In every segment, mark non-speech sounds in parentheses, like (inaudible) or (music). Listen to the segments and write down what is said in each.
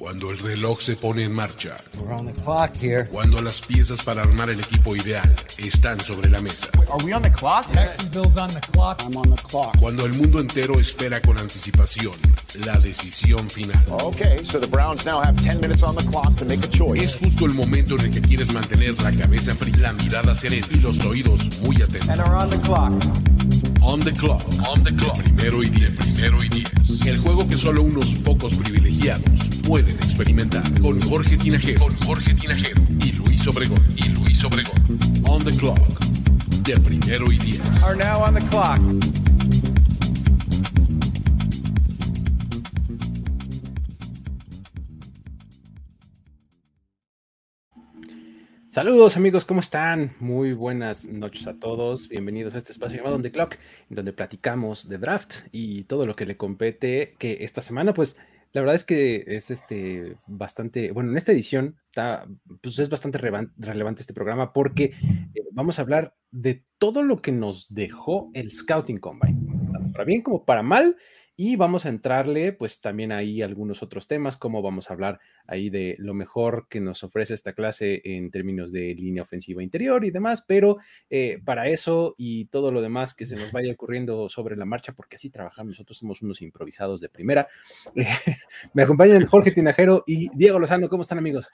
Cuando el reloj se pone en marcha. We're on the clock here. Cuando las piezas para armar el equipo ideal están sobre la mesa. Are we on the clock? Jacksonville's on the clock. I'm on the clock. Cuando el mundo entero espera con anticipación la decisión final. Okay, so the Browns now have 10 minutes on the clock to make a choice. Es justo el momento en el que quieres mantener la cabeza fría, la mirada serena y los oídos muy atentos. On the clock, on the clock. Primero y diez, primero y diez. El juego que solo unos pocos privilegiados pueden experimentar. Con Jorge Tinajero, con Jorge Tinajero y Luis Obregón, y Luis Obregón. On the clock, de primero y diez. Are now on the clock. Saludos amigos, ¿cómo están? Muy buenas noches a todos. Bienvenidos a este espacio llamado On The Clock, donde platicamos de draft y todo lo que le compete, que esta semana, pues, la verdad es que es este bastante, bueno, en esta edición está, pues es bastante relevante este programa porque eh, vamos a hablar de todo lo que nos dejó el Scouting Combine, tanto para bien como para mal. Y vamos a entrarle, pues también ahí algunos otros temas, como vamos a hablar ahí de lo mejor que nos ofrece esta clase en términos de línea ofensiva interior y demás, pero eh, para eso y todo lo demás que se nos vaya ocurriendo sobre la marcha, porque así trabajamos, nosotros somos unos improvisados de primera. eh, (laughs) me acompañan Jorge Tinajero y Diego Lozano, ¿cómo están amigos?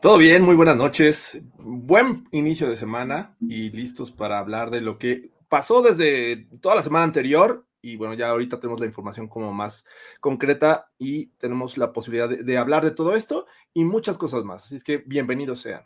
Todo bien, muy buenas noches. Buen inicio de semana y listos para hablar de lo que pasó desde toda la semana anterior. Y bueno, ya ahorita tenemos la información como más concreta y tenemos la posibilidad de, de hablar de todo esto y muchas cosas más. Así es que bienvenidos sean.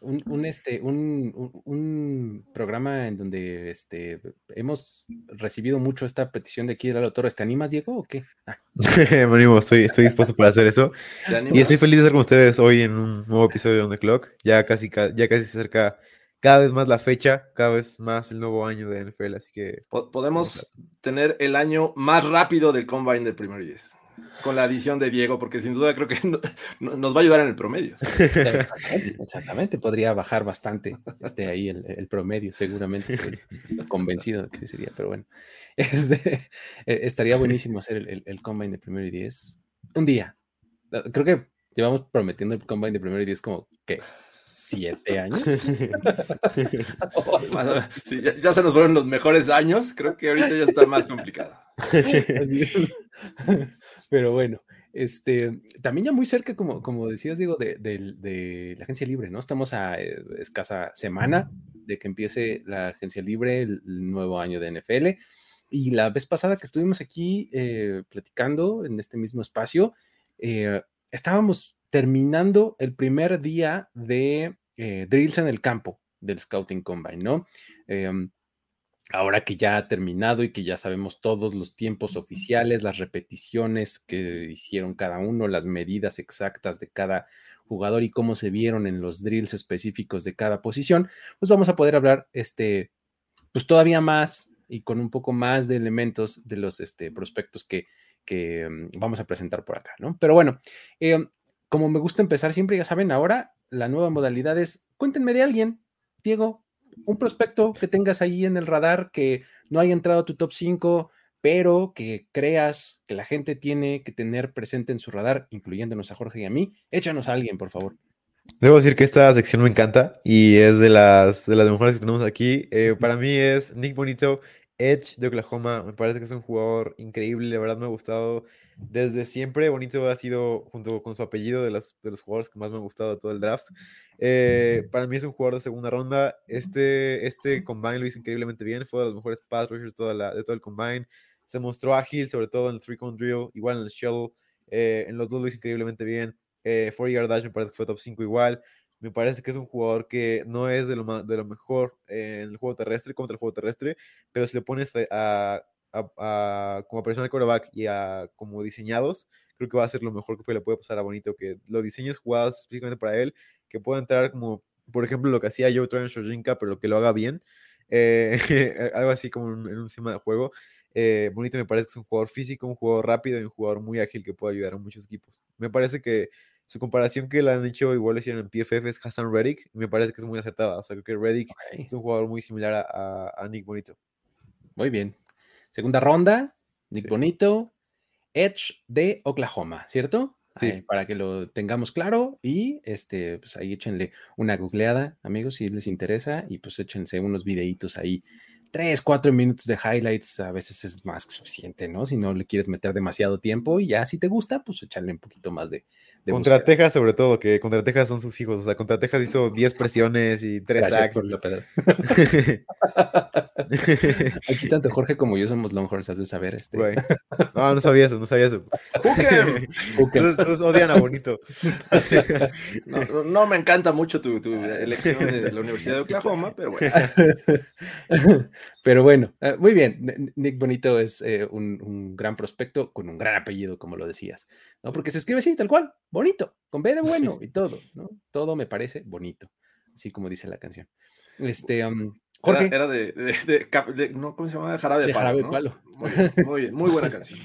Un, un, este, un, un- programa en donde este, hemos recibido mucho esta petición de aquí de Lalo Torres. ¿Te animas, Diego, o qué? Ah, (laughs) Me animo, estoy, estoy dispuesto para hacer eso. ¿Te Y estoy feliz de estar con ustedes hoy en un nuevo episodio de On The Clock. Ya casi, ca- ya casi se acerca cada vez más la fecha, cada vez más el nuevo año de NFL. Así que Po- Podemos tener el año más rápido del combine del primer 10 con la adición de Diego, porque sin duda creo que (laughs) no- no- nos va a ayudar en el promedio. (laughs) Exactamente, exactamente, podría bajar bastante este, ahí el, el promedio, seguramente estoy (laughs) convencido de que sería, pero bueno, este, eh, estaría buenísimo hacer el, el, el combine de primero y diez un día. Creo que llevamos prometiendo el combine de primero y diez como que siete años. Más o menos. Sí, ya, ya se nos fueron los mejores años, creo que ahorita ya está más complicado. Así es. Pero bueno, este, también ya muy cerca, como, como decías, Diego, de, de la agencia libre, ¿no? Estamos a eh, escasa semana de que empiece la agencia libre, el, el nuevo año de NFL. Y la vez pasada que estuvimos aquí eh, platicando en este mismo espacio, eh, estábamos terminando el primer día de eh, drills en el campo del Scouting Combine, ¿no? Em, ahora que ya ha terminado y que ya sabemos todos los tiempos oficiales, las repeticiones que hicieron cada uno, las medidas exactas de cada jugador y cómo se vieron en los drills específicos de cada posición, pues vamos a poder hablar este, pues todavía más y con un poco más de elementos de los este, prospectos que, que mm, vamos a presentar por acá, ¿no? Pero bueno, eh, como me gusta empezar siempre, ya saben, ahora la nueva modalidad es, cuéntenme de alguien, Diego, un prospecto que tengas ahí en el radar que no haya entrado a tu top 5, pero que creas que la gente tiene que tener presente en su radar, incluyéndonos a Jorge y a mí, échanos a alguien, por favor. debo decir que esta sección me encanta y es de las, de las mejores que tenemos aquí. Eh, para mí es Nick Bonito, Edge de Oklahoma. Me parece que es un jugador increíble, la verdad me ha gustado desde siempre. Bonito ha sido, junto con su apellido, de, las, de los jugadores que más me han gustado de todo el draft. Eh, para mí es un jugador de segunda ronda. Este, este combine lo hizo increíblemente bien. Fue de los mejores pass rushers de, toda la- de todo el combine. Se mostró ágil, sobre todo en el three cone drill, igual en el shuttle. eh, en los dos lo hizo increíblemente bien. Eh, 4 yard dash me parece que fue top 5 igual. Me parece que es un jugador que no es de lo, de lo mejor en el juego terrestre, contra el juego terrestre, pero si le pones a, a- a- como personal quarterback y a como diseñados, creo que va a ser lo mejor que le puede pasar a Bonito, que lo diseñes jugadas específicamente para él, que pueda entrar como, por ejemplo, lo que hacía Joe Tryon Shojinka, pero que lo haga bien, eh, (laughs) algo así como en, en un sistema de juego. Eh, Bonito me parece que es un jugador físico, un jugador rápido y un jugador muy ágil que puede ayudar a muchos equipos. Me parece que su comparación que le han hecho igual lo hicieron en PFF es Hassan Reddick y me parece que es muy acertada. O sea, creo que Reddick Ok, es un jugador muy similar a, a- a Nick Bonito. Muy bien. Segunda ronda, Nick Sí. Bonito, Edge de Oklahoma, ¿cierto? Sí. ahí, para que lo tengamos claro y este, pues ahí échenle una googleada, amigos, si les interesa y pues échense unos videitos ahí. Tres, cuatro minutos de highlights a veces es más que suficiente, ¿no? Si no le quieres meter demasiado tiempo y ya si te gusta, pues échale un poquito más de, de Contra búsqueda. Texas, sobre todo, que contra Texas son sus hijos. O sea, contra Texas hizo 10 presiones y 3 Gracias sacks. por la pedra. (laughs) Aquí tanto Jorge como yo somos Longhorns, has de saber. Este. Güey. No, no sabía eso, no sabía eso. (laughs) Entonces, odian a Bonito. No, no- no me encanta mucho tu, tu elección de la Universidad de Oklahoma, pero bueno. (laughs) Pero bueno, eh, muy bien. Nick Bonito es eh, un, un gran prospecto con un gran apellido, como lo decías, ¿no? Porque se escribe así, tal cual, bonito, con B de bueno y todo, ¿no? Todo me parece bonito, así como dice la canción. Este, um, Jorge, Era, era de, de- de cap- de- no, ¿cómo se llama? Jarabe de, Palo, Jarabe de ¿no? Palo. Muy bien, muy bien, muy buena canción.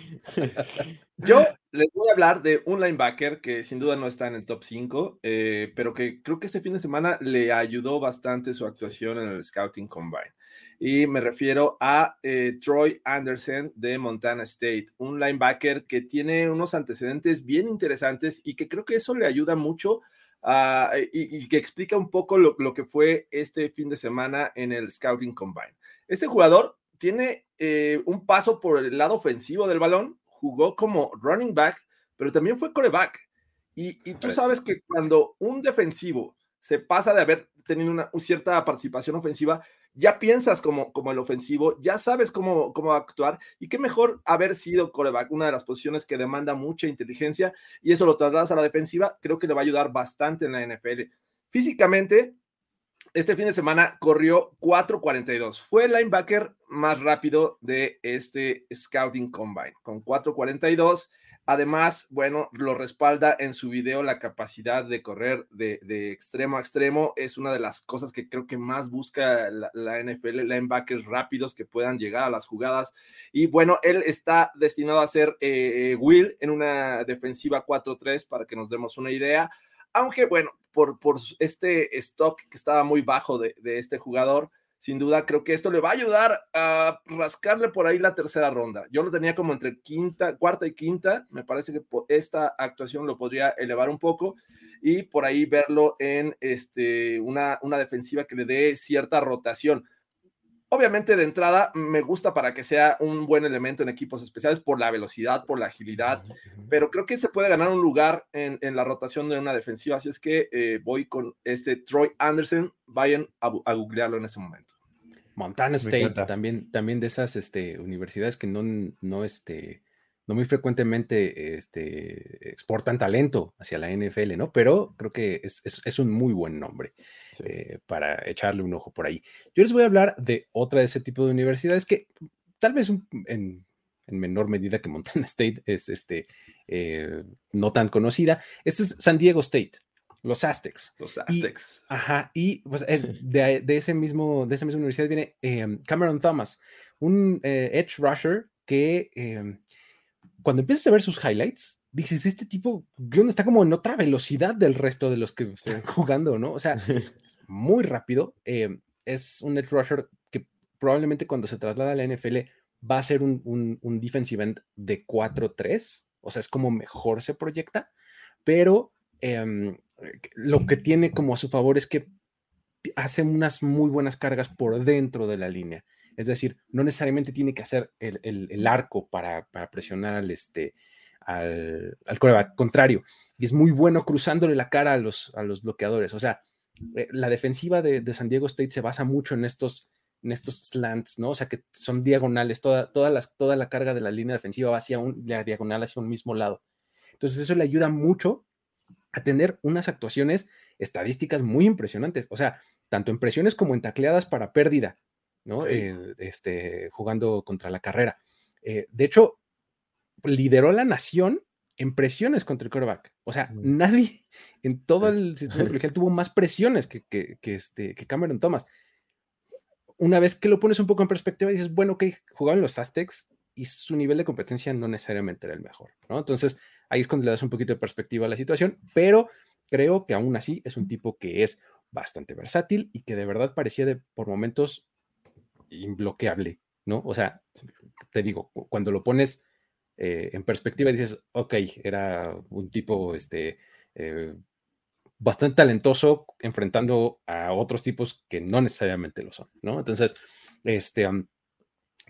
Yo les voy a hablar de un linebacker que sin duda no está en el top 5, eh, pero que creo que este fin de semana le ayudó bastante su actuación en el Scouting Combine. Y me refiero a eh, Troy Anderson de Montana State, un linebacker que tiene unos antecedentes bien interesantes y que creo que eso le ayuda mucho ah, y, y que explica un poco lo, lo que fue este fin de semana en el Scouting Combine. Este jugador tiene eh, un paso por el lado ofensivo del balón, jugó como running back, pero también fue coreback. Y, y tú sabes que cuando un defensivo se pasa de haber tenido una cierta participación ofensiva, ya piensas como, como el ofensivo, ya sabes cómo, cómo actuar y qué mejor haber sido coreback, una de las posiciones que demanda mucha inteligencia y eso lo trasladas a la defensiva, creo que le va a ayudar bastante en la NFL. Físicamente, este fin de semana corrió 4.42. Fue el linebacker más rápido de este Scouting Combine, con 4.42. Además, bueno, lo respalda en su video la capacidad de correr de, extremo a extremo. Es una de las cosas que creo que más busca la, la NFL, linebackers rápidos que puedan llegar a las jugadas. Y bueno, él está destinado a ser eh, Will en una defensiva 4-3 para que nos demos una idea aunque bueno, por, por este stock que estaba muy bajo de, este jugador, sin duda creo que esto le va a ayudar a rascarle por ahí la tercera ronda. Yo lo tenía como entre quinta, cuarta y quinta, me parece que esta actuación lo podría elevar un poco y por ahí verlo en este, una, una defensiva que le dé cierta rotación. Obviamente de entrada me gusta para que sea un buen elemento en equipos especiales por la velocidad, por la agilidad, pero creo que se puede ganar un lugar en, en la rotación de una defensiva, así es que eh, voy con este Troy Anderson, vayan a, a googlearlo en este momento. Montana State, también, también de esas este, universidades que no, no, este, no muy frecuentemente este, exportan talento hacia la NFL, ¿no? Pero creo que es, es, es un muy buen nombre sí. eh, para echarle un ojo por ahí. Yo les voy a hablar de otra de ese tipo de universidades que tal vez en, en menor medida que Montana (laughs) State es este, eh, no tan conocida. Este es San Diego State. Los Aztecs. Los Aztecs. Y, ajá, y pues (laughs) de, de, ese mismo, de esa misma universidad viene eh, Cameron Thomas, un eh, edge rusher que eh, cuando empiezas a ver sus highlights, dices, este tipo está como en otra velocidad del resto de los que están (laughs) jugando, ¿no? O sea, (laughs) es muy rápido. Eh, es un edge rusher que probablemente cuando se traslada a la NFL va a ser un, un, un defensive end de 4-3, o sea, es como mejor se proyecta, pero eh, lo que tiene como a su favor es que hace unas muy buenas cargas por dentro de la línea. Es decir, no necesariamente tiene que hacer el, el, el arco para, para, presionar al, este, al, al contrario. Y es muy bueno cruzándole la cara a los, a los bloqueadores. O sea, eh, la defensiva de, de, San Diego State se basa mucho en estos, en estos slants, ¿no? O sea, que son diagonales. Toda, toda, toda la carga de la línea defensiva va hacia un, la diagonal hacia un mismo lado. Entonces, eso le ayuda mucho a tener unas actuaciones estadísticas muy impresionantes. O sea, tanto en presiones como en tacleadas para pérdida. ¿No? Eh, este, jugando contra la carrera. Eh, de hecho, lideró la nación en presiones contra el quarterback. O sea, mm. nadie (laughs) en todo sí. el sistema colegial tuvo más presiones que, que, que, este, que Cameron Thomas. Una vez que lo pones un poco en perspectiva, dices, bueno, que jugaban los Aztecs y su nivel de competencia no necesariamente era el mejor, ¿no? Entonces, ahí es cuando le das un poquito de perspectiva a la situación, pero creo que aún así es un tipo que es bastante versátil y que de verdad parecía de, por momentos imbloqueable, ¿no? O sea, te digo, cuando lo pones eh, en perspectiva dices, ok, era un tipo este, eh, bastante talentoso enfrentando a otros tipos que no necesariamente lo son, ¿no? Entonces, este, um,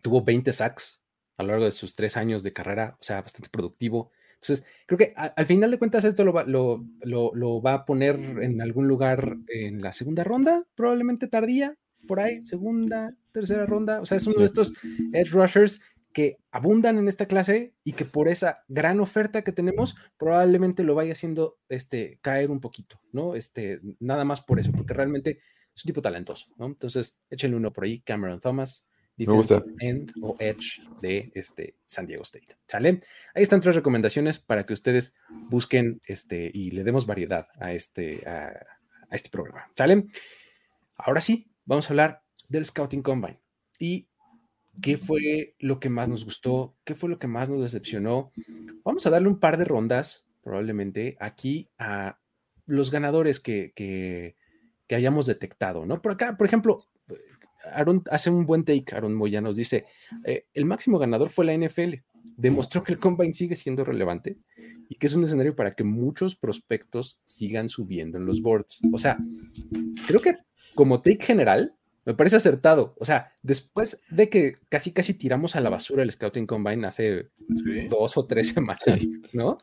tuvo 20 sacks a lo largo de sus tres años de carrera, o sea, bastante productivo. Entonces, creo que al final de cuentas esto lo va, lo, lo, va a poner en algún lugar en la segunda ronda, probablemente tardía, por ahí, segunda, tercera ronda. O sea, es uno de estos edge rushers que abundan en esta clase y que por esa gran oferta que tenemos, probablemente lo vaya haciendo este, caer un poquito, ¿no? Este, nada más por eso, porque realmente es un tipo talentoso, ¿no? Entonces, échenle uno por ahí, Cameron Thomas, defensive end o edge de este San Diego State. ¿Sale? Ahí están tres recomendaciones para que ustedes busquen este y le demos variedad a este, a, este programa. ¿Sale? Ahora sí, vamos a hablar del Scouting Combine. Y qué fue lo que más nos gustó, qué fue lo que más nos decepcionó. Vamos a darle un par de rondas, probablemente, aquí a los ganadores que, que, que hayamos detectado, ¿no? Por acá, por ejemplo, Aaron hace un buen take, Aaron Moya nos dice, eh, el máximo ganador fue la NFL, demostró que el combine sigue siendo relevante y que es un escenario para que muchos prospectos sigan subiendo en los boards. O sea, creo que como take general, me parece acertado. O sea, después de que casi casi tiramos a la basura el Scouting Combine hace dos o tres semanas, ¿no?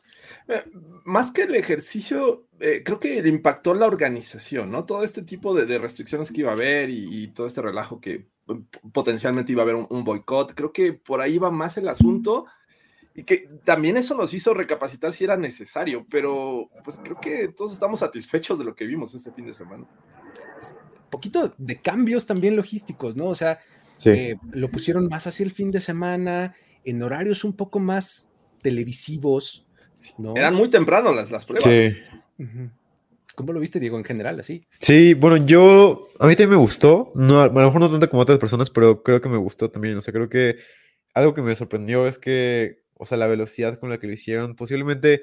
Eh, más que el ejercicio, eh, creo que le impactó la organización, ¿no? Todo este tipo de, restricciones que iba a haber y, todo este relajo que mm, potencialmente iba a haber un, boicot, creo que por ahí va más el asunto y que también eso nos hizo recapacitar si era necesario, pero pues creo que todos estamos satisfechos de lo que vimos este fin de semana poquito de cambios también logísticos, ¿no? O sea, eh, lo pusieron más hacia el fin de semana, en horarios un poco más televisivos, ¿no? Eran muy temprano las, las pruebas. Sí. ¿Cómo lo viste, Diego, en general, así? Sí, bueno, yo, a mí también me gustó, no, a lo mejor no tanto como otras personas, pero creo que me gustó también, o sea, creo que algo que me sorprendió es que, o sea, la velocidad con la que lo hicieron, posiblemente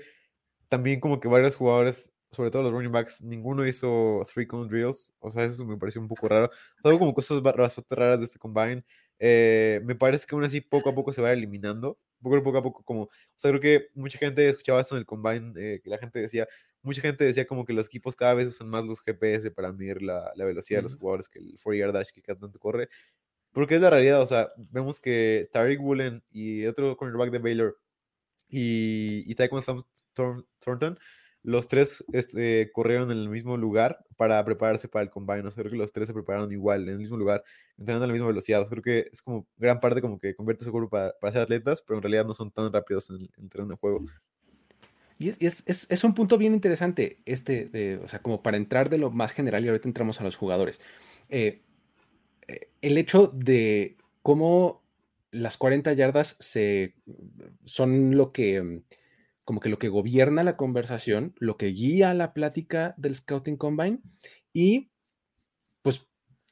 también como que varios jugadores sobre todo los running backs, ninguno hizo three cone drills. O sea, eso me pareció un poco raro. Todo como cosas bastante raras de este combine. Eh, me parece que aún así poco a poco se va eliminando. Poco, poco a poco, como. O sea, creo que mucha gente escuchaba esto en el combine, eh, que la gente decía. Mucha gente decía como que los equipos cada vez usan más los GPS para medir la, la velocidad de los jugadores que el 4 yard dash que cada tanto corre. Porque es la realidad, o sea, vemos que Tariq Woolen y otro cornerback de Baylor y, y Tyquan Thornton los tres este, corrieron en el mismo lugar para prepararse para el combine. ¿no? Creo que los tres se prepararon igual, en el mismo lugar, entrenando a la misma velocidad. Creo que es como gran parte como que convierte su cuerpo para, ser atletas, pero en realidad no son tan rápidos en el, terreno de juego. Y es, es, es, un punto bien interesante, este, de, o sea, como para entrar de lo más general y ahorita entramos a los jugadores. Eh, eh, el hecho de cómo las 40 yardas se, son lo que como que lo que gobierna la conversación, lo que guía la plática del Scouting Combine y pues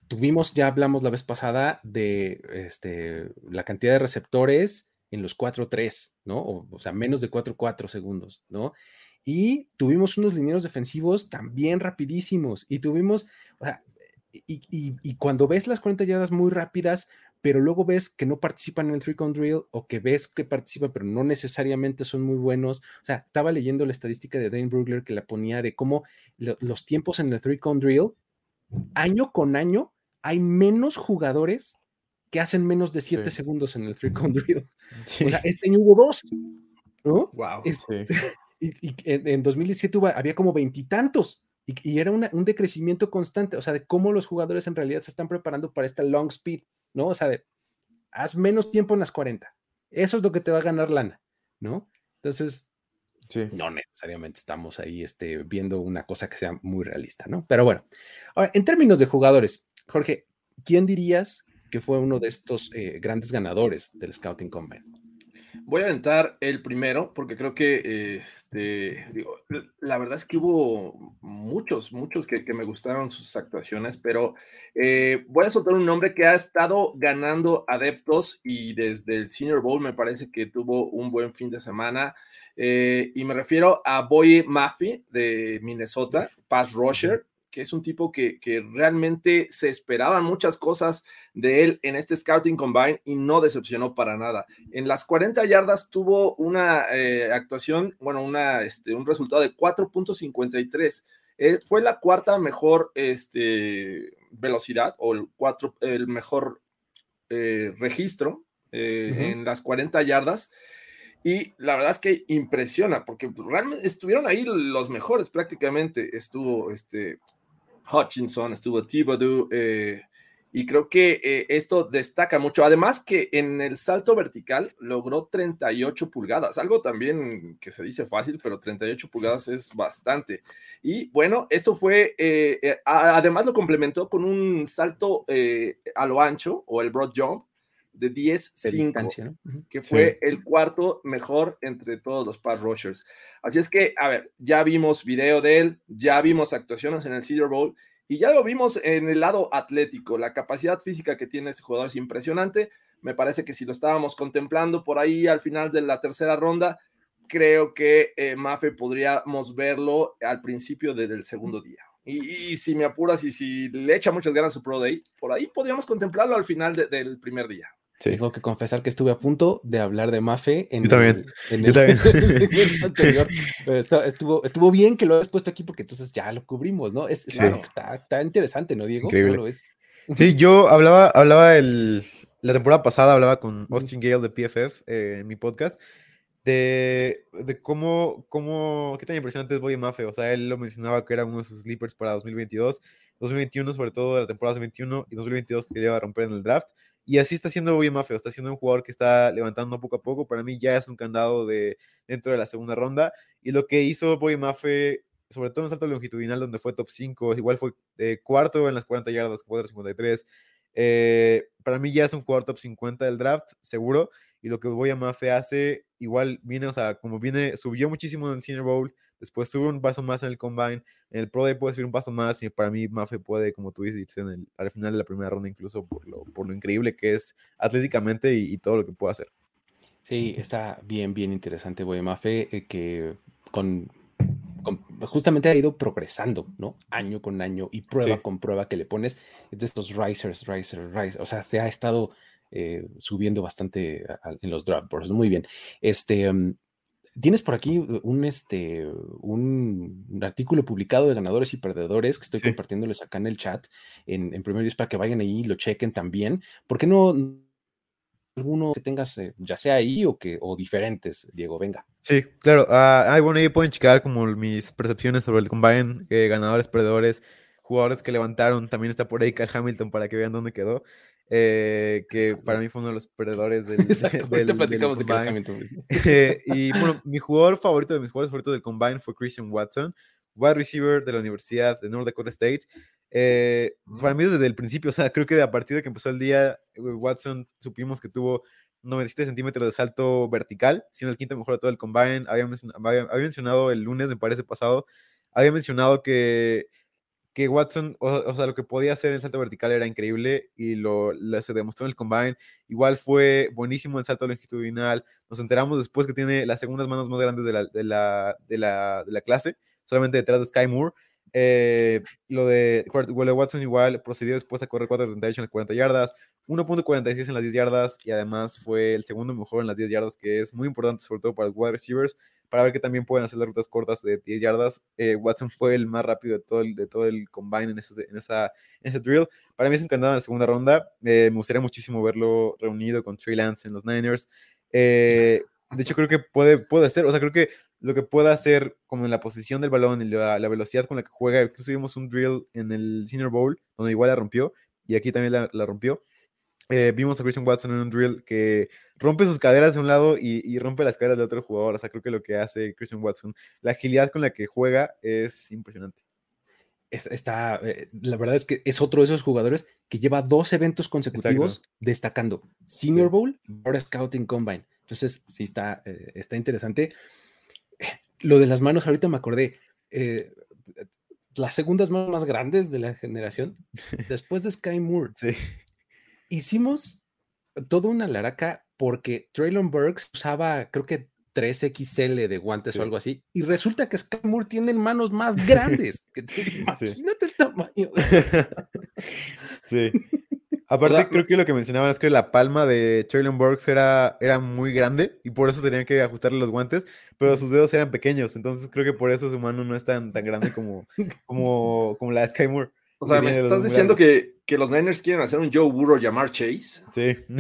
tuvimos, ya hablamos la vez pasada de este, la cantidad de receptores en los 4-3, ¿no? O, sea, menos de 4-4 segundos, ¿no? Y tuvimos unos lineros defensivos también rapidísimos y tuvimos, o sea, y, y, cuando ves las 40 yardas muy rápidas, pero luego ves que no participan en el three cone drill o que ves que participan, pero no necesariamente son muy buenos. O sea, estaba leyendo la estadística de Dane Brugler que la ponía de cómo los tiempos en el three cone drill, año con año, hay menos jugadores que hacen menos de 7 segundos en el three cone drill. O sea, este año hubo dos, ¿no? Wow. Este, (laughs) y, en, 2017 había como veintitantos. Y, era un decrecimiento constante, o sea, de cómo los jugadores en realidad se están preparando para esta long speed. ¿No? O sea, de, haz menos tiempo en las 40. Eso es lo que te va a ganar lana, ¿no? Entonces, no necesariamente estamos ahí este, viendo una cosa que sea muy realista, ¿no? Pero bueno, ahora, en términos de jugadores, Jorge, ¿quién dirías que fue uno de estos eh, grandes ganadores del Scouting Combine? Voy a aventar el primero porque creo que este, la verdad es que hubo muchos, muchos que, me gustaron sus actuaciones, pero eh, voy a soltar un nombre que ha estado ganando adeptos y desde el Senior Bowl me parece que tuvo un buen fin de semana. Eh, y me refiero a Boye Maffey de Minnesota, pass rusher. Que es un tipo que, que, realmente se esperaban muchas cosas de él en este Scouting Combine y no decepcionó para nada. En las 40 yardas tuvo una eh, actuación, bueno, una, este, un resultado de 4.53. Eh, fue la cuarta mejor este, velocidad o el, cuatro, el mejor eh, registro eh, uh -huh. en las 40 yardas. Y la verdad es que impresiona, porque realmente estuvieron ahí los mejores prácticamente. Estuvo este Hutchinson, estuvo Thibodeau, eh, y creo que eh, esto destaca mucho. Además que en el salto vertical logró 38 pulgadas, algo también que se dice fácil, pero 38 pulgadas es bastante. Y bueno, esto fue, eh, eh, además lo complementó con un salto a lo ancho o el broad jump de 10-5, ¿no? que fue sí. el cuarto mejor entre todos los pass rushers. Así es que, a ver, ya vimos video de él, ya vimos actuaciones en el Cedar Bowl y ya lo vimos en el lado atlético. La capacidad física que tiene este jugador es impresionante. Me parece que si lo estábamos contemplando por ahí al final de la tercera ronda, creo que eh, Mafe podríamos verlo al principio de, del segundo día. Y, y, si me apuras y si le echa muchas ganas su Pro Day, por ahí podríamos contemplarlo al final de, del primer día. Sí. Tengo que confesar que estuve a punto de hablar de Mafe en Yo también. el, en Yo el, también. (laughs) (laughs) anterior. Pero estuvo, estuvo bien que lo hayas puesto aquí porque entonces ya lo cubrimos, ¿no? Es, Sí. claro, está, está interesante, ¿no, Diego? Sí, (laughs) yo hablaba, hablaba el, la temporada pasada, hablaba con Austin Gale de PFF eh, en mi podcast, de, cómo, cómo, qué tan impresionante es Boye Mafe. O sea, él lo mencionaba que era uno de sus sleepers para 2022, 2021, sobre todo de la temporada 2021 y 2022 que iba a romper en el draft. Y así está siendo Boye Mafe, está siendo un jugador que está levantando poco a poco. Para mí ya es un candado de dentro de la segunda ronda. Y lo que hizo Boye Mafe, sobre todo en salto longitudinal, donde fue top 5, igual fue eh, cuarto en las 40 yardas, 4.53. Eh, para mí ya es un jugador top 50 del draft, seguro. Y lo que Boya Mafe hace, igual viene, o sea, como viene, subió muchísimo en el Senior Bowl, después sube un paso más en el Combine, en el Pro Day puede subir un paso más, y para mí Mafe puede, como tú dices, irse en el, al final de la primera ronda, incluso por lo, por lo increíble que es atléticamente y, y todo lo que puede hacer. Sí, está bien, bien interesante Boya Mafe, eh, que con justamente ha ido progresando, ¿no? Año con año y prueba sí. con prueba que le pones. Es de estos risers, risers, risers. O sea, se ha estado eh, subiendo bastante a, en los draft boards. Muy bien. Este. Um, Tienes por aquí un, este, un, un, artículo publicado de ganadores y perdedores que estoy sí. compartiéndoles acá en el chat en, en primer para que vayan ahí y lo chequen también. ¿Por qué no alguno que tengas, eh, ya sea ahí o que o diferentes, Diego? Venga. Sí, claro. Uh, bueno, ahí pueden checar como mis percepciones sobre el combine, eh, ganadores, perdedores, jugadores que levantaron. También está por ahí Kyle Hamilton para que vean dónde quedó. Eh, que para mí fue uno de los perdedores (laughs) del, Exacto, del, platicamos del de Kyle Hamilton. Eh, y (laughs) bueno, mi jugador favorito de mis jugadores favoritos del combine fue Christian Watson, wide receiver de la Universidad de North Dakota State. Eh, para mí desde el principio, o sea, creo que a partir de que empezó el día, eh, Watson supimos que tuvo 97 centímetros de salto vertical, siendo el quinto mejor de todo el combine. Había, mencionado, había, había mencionado el lunes, me parece pasado, había mencionado que, que Watson, o, sea, lo que podía hacer en el salto vertical era increíble y lo, lo, se demostró en el combine. Igual fue buenísimo el salto longitudinal. Nos enteramos después que tiene las segundas manos más grandes de la, de la, de la, de la clase, solamente detrás de Sky Moore. Eh, lo de Wille Watson igual procedió después a correr 4.38 en las 40 yardas, 1.46 en las 10 yardas y además fue el segundo mejor en las 10 yardas, que es muy importante sobre todo para los wide receivers, para ver que también pueden hacer las rutas cortas de 10 yardas. Eh, Watson fue el más rápido de todo el, de todo el combine en ese, en, esa, en ese drill. Para mí es un candado en la segunda ronda. Eh, me gustaría muchísimo verlo reunido con Trey Lance en los Niners. Eh, de hecho, creo que puede, puede ser, o sea, creo que lo que pueda hacer como en la posición del balón y la, la, velocidad con la que juega. Incluso vimos un drill en el Senior Bowl, donde igual la rompió, y aquí también la, la rompió. Eh, vimos a Christian Watson en un drill que rompe sus caderas de un lado y, y, rompe las caderas de otro jugador. O sea, creo que lo que hace Christian Watson, la agilidad con la que juega es impresionante. Está, eh, la verdad es que es otro de esos jugadores que lleva dos eventos consecutivos Exacto. destacando: Senior sí. Bowl y ahora Scouting Combine. Entonces, sí, está, eh, está interesante lo de las manos, ahorita me acordé, eh, las segundas manos más grandes de la generación, después de Sky Moore, sí. hicimos toda una laraca porque Traylon Burks usaba, creo que 3XL de guantes Sí. o algo así, y resulta que Sky Moore tiene manos más grandes. que- (laughs) Imagínate el tamaño. (laughs) Sí. Aparte, creo que lo que mencionaban es que la palma de Traylon Burks era, era muy grande y por eso tenían que ajustarle los guantes, pero sus dedos eran pequeños, entonces creo que por eso su mano no es tan, tan grande como, (laughs) como, como la de Sky Moore. O sea, me estás diciendo que, que los Niners quieren hacer un Joe Burrow llamar Chase. Sí. (laughs)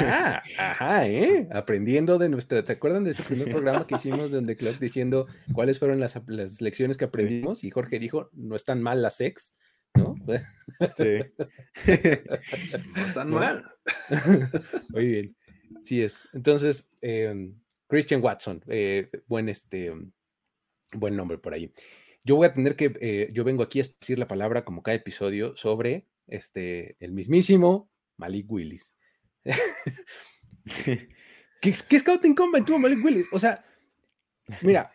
Ah, ajá, ¿eh? Aprendiendo de nuestra. ¿Se acuerdan de ese primer programa que hicimos de The Clock diciendo cuáles fueron las, las lecciones que aprendimos? Y Jorge dijo: no están mal las ex, ¿no? Sí. (laughs) No están mal. (laughs) Muy bien. Sí es. Entonces, em, Christian Watson, eh, buen, este, buen nombre por ahí. Yo voy a tener que, eh, yo vengo aquí a decir la palabra como cada episodio sobre este, el mismísimo Malik Willis. (laughs) ¿Qué, qué scouting combine tuvo Malik Willis? O sea, mira,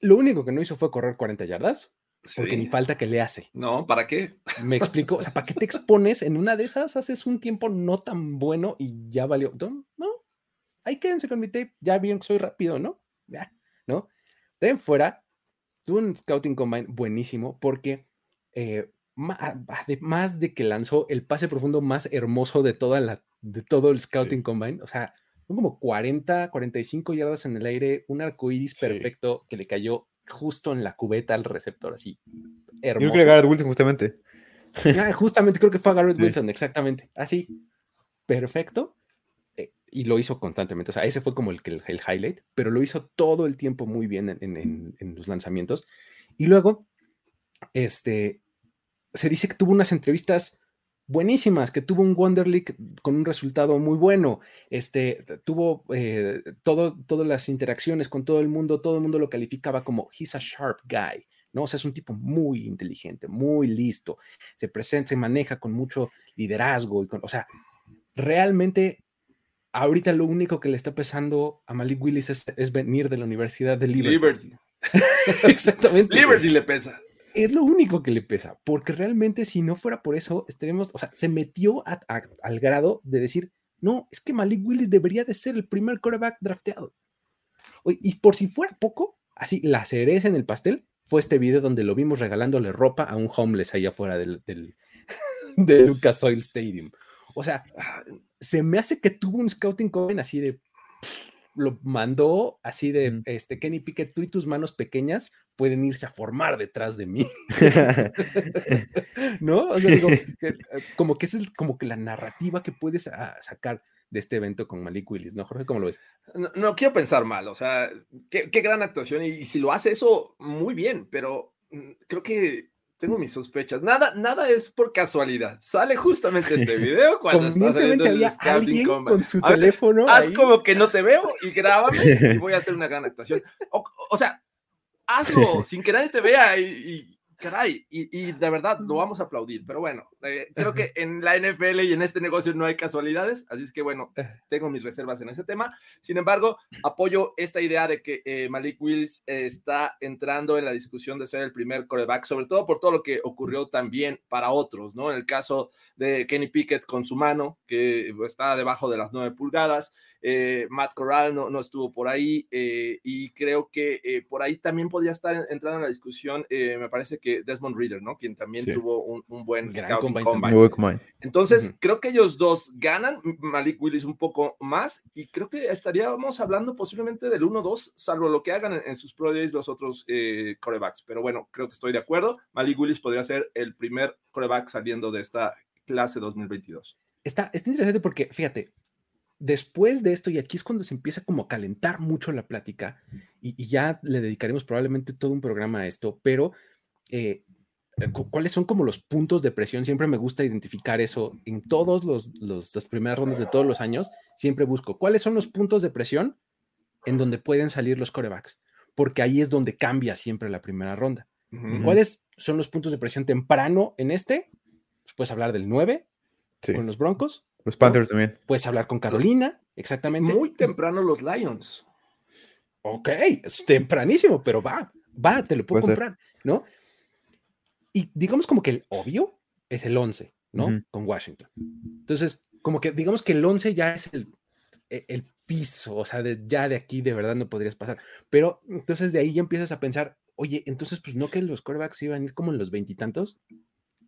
lo único que no hizo fue correr 40 yardas, porque Sí. ni falta que le hace. No, ¿para qué? Me explico, o sea, ¿para qué te expones en una de esas? Haces un tiempo no tan bueno y ya valió. No, no, ahí quédense con mi tape, ya vieron que soy rápido, ¿no? Ya, ¿no? De fuera, tuvo un scouting combine buenísimo porque eh, además de que lanzó el pase profundo más hermoso de toda la, de todo el scouting combine, o sea, son como 40, 45 yardas en el aire, un arco iris Sí. perfecto que le cayó justo en la cubeta al receptor, así. Yo creo Hermoso. que Garrett Wilson justamente. Ah, justamente creo que fue a Garrett (laughs) Sí. Wilson, exactamente. Así, perfecto. eh, y lo hizo constantemente. O sea, ese fue como el, el highlight, pero lo hizo todo el tiempo muy bien en, en- en- en los lanzamientos. Y luego, este, se dice que tuvo unas entrevistas buenísimas, que tuvo un Wonder League con un resultado muy bueno. Este, tuvo eh, todo, todas las interacciones con todo el mundo, todo el mundo lo calificaba como he's a sharp guy. ¿no? O sea, es un tipo muy inteligente, muy listo, se presenta, se maneja con mucho liderazgo y con, o sea, realmente ahorita lo único que le está pesando a Malik Willis es, es venir de la Universidad de Liberty. Liberty. (laughs) Exactamente. Liberty le pesa. Es lo único que le pesa, porque realmente si no fuera por eso, estaremos, o sea, se metió al grado de decir, no, es que Malik Willis debería de ser el primer quarterback drafteado. Y por si fuera poco, así, la cereza en el pastel fue este video donde lo vimos regalándole ropa a un homeless allá afuera del, del, (laughs) Lucas Oil Stadium. O sea, se me hace que tuvo un scouting combine así de lo mandó así de este Kenny Pickett, tú y tus manos pequeñas pueden irse a formar detrás de mí, (laughs) ¿no? O sea, digo, (laughs) eh, como que esa es como que la narrativa que puedes ah, sacar de este evento con Malik Willis, ¿no, Jorge? ¿Cómo lo ves? No, no quiero pensar mal, o sea, qué, qué gran actuación. Y, y si lo hace eso, muy bien, pero mm, creo que tengo mis sospechas. Nada, nada es por casualidad. Sale justamente este (laughs) video cuando está saliendo el alguien con su ver, teléfono. Haz ahí. como que no te veo y grábame y (laughs) voy a hacer una gran actuación. O, o sea, hazlo (laughs) sin que nadie te vea y, caray, y, y de verdad lo vamos a aplaudir. Pero bueno, eh, creo que en la NFL y en este negocio no hay casualidades, así es que bueno, tengo mis reservas en ese tema. Sin embargo, apoyo esta idea de que eh, Malik Willis eh, está entrando en la discusión de ser el primer coreback, sobre todo por todo lo que ocurrió también para otros, ¿no? En el caso de Kenny Pickett con su mano, que está debajo de las nueve pulgadas, eh, Matt Corral no, no, estuvo por ahí, eh, y creo que eh, por ahí también podría estar en, entrando en la discusión, eh, me parece que Desmond Reader, ¿no? Quien también Sí. tuvo un, un buen Gran combine. Entonces, creo que ellos dos ganan, Malik Willis un poco más, y creo que estaríamos hablando posiblemente del 1-2, salvo lo que hagan en, en sus Pro Days los otros eh, corebacks. Pero bueno, creo que estoy de acuerdo. Malik Willis podría ser el primer coreback saliendo de esta clase 2022. Está, está interesante porque, fíjate, después de esto, y aquí es cuando se empieza como a calentar mucho la plática, y, y ya le dedicaremos probablemente todo un programa a esto, pero eh, cu- ¿cuáles son como los puntos de presión? Siempre me gusta identificar eso en todos los, los- las primeras rondas de todos los años, siempre busco cuáles son los puntos de presión en donde pueden salir los corebacks, porque ahí es donde cambia siempre la primera ronda. ¿Cuáles son los puntos de presión temprano en este? Pues puedes hablar del 9 Sí. con los Broncos, Los Panthers también. puedes hablar con Carolina, exactamente. Muy temprano los Lions. Ok, es tempranísimo, pero va, va, te lo puedo Puede ser. comprar, ¿no? Y digamos como que el obvio es el 11, ¿no? Con Washington. Entonces, como que digamos que el 11 ya es el, e- el piso, o sea, de, ya de aquí de verdad no podrías pasar. Pero entonces de ahí ya empiezas a pensar, oye, entonces pues no que los quarterbacks iban a ir como en los veintitantos.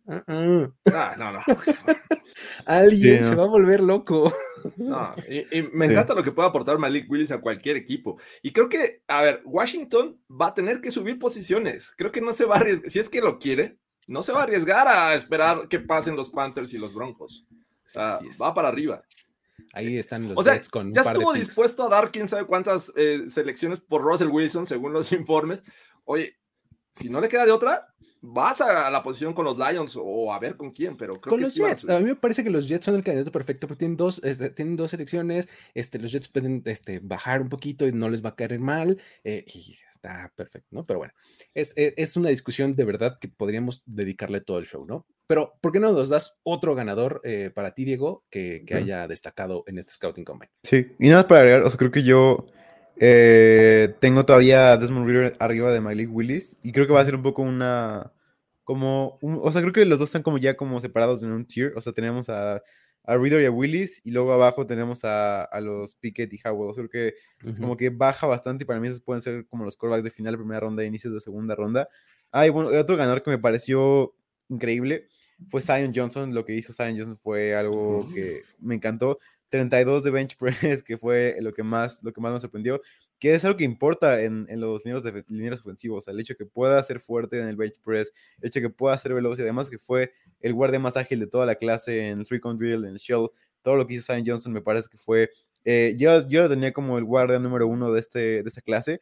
Ah, no, no. (laughs) Alguien Sí, se va a volver loco. No, (laughs) y, y me Sí. encanta lo que puede aportar Malik Willis a cualquier equipo. Y creo que, a ver, Washington va a tener que subir posiciones. Creo que no se va a arriesgar, si es que lo quiere, no se va a arriesgar a esperar que pasen los Panthers y los Broncos. O sea, va para arriba. Ahí están los O sea, Jets con un ya par de estuvo picks. dispuesto a dar quién sabe cuántas eh, selecciones por Russell Wilson, según los (laughs) informes. Oye, si no le queda de otra, vas a la posición con los Lions o a ver con quién, pero creo con que los sí a Jets. subir. A mí me parece que los Jets son el candidato perfecto porque tienen dos, este, tienen dos selecciones. Este, los Jets pueden este, bajar un poquito y no les va a caer mal. eh, y está perfecto, ¿no? Pero bueno, es, es- es una discusión de verdad que podríamos dedicarle todo el show, ¿no? Pero, ¿por qué no nos das otro ganador eh, para ti, Diego, que, que Ujú. haya destacado en este Scouting Combine? Sí, y nada más para agregar, o sea, creo que yo eh, tengo todavía a Desmond Reader arriba de Malik Willis y creo que va a ser un poco una, como, un- o sea, creo que los dos están como ya como separados en un tier, o sea, tenemos a, a Reader y a Willis y luego abajo tenemos a, a los Pickett y Howell, o sea, creo que es como que baja bastante y para mí esos pueden ser como los callbacks de final de primera ronda, inicios de segunda ronda. Ah, y bueno, otro ganador que me pareció increíble fue Zion Johnson. Lo que hizo Zion Johnson fue algo que me encantó. 32 de bench press, que fue lo que más, lo que más me sorprendió, que es algo que importa en, en los lineros, de, lineros ofensivos, o sea, el hecho de que pueda ser fuerte en el bench press, el hecho de que pueda ser veloz y además que fue el guardia más ágil de toda la clase en el free con drill, en el shell, todo lo que hizo Zion Johnson me parece que fue, eh, yo, yo lo tenía como el guardia número uno de, este, de esta clase,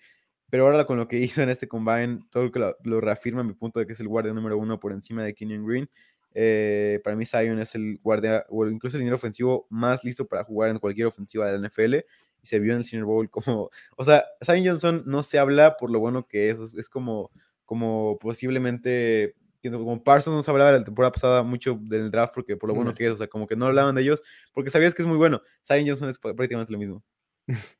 pero ahora con lo que (laughs) hizo en este combine, todo lo que lo, lo reafirma mi punto de que es el guardia número uno por encima de Kenyon Green. Eh, para mí Zion es el guardia o incluso el dinero ofensivo más listo para jugar en cualquier ofensiva de la NFL y se vio en el Senior Bowl como, (laughs) o sea, Zion Johnson no se habla por lo bueno que es, es como, como posiblemente, como Parsons no se hablaba la temporada pasada mucho del draft porque por lo bueno No. que es, o sea, como que no hablaban de ellos porque sabías que es muy bueno. Zion Johnson es prácticamente lo mismo. (laughs)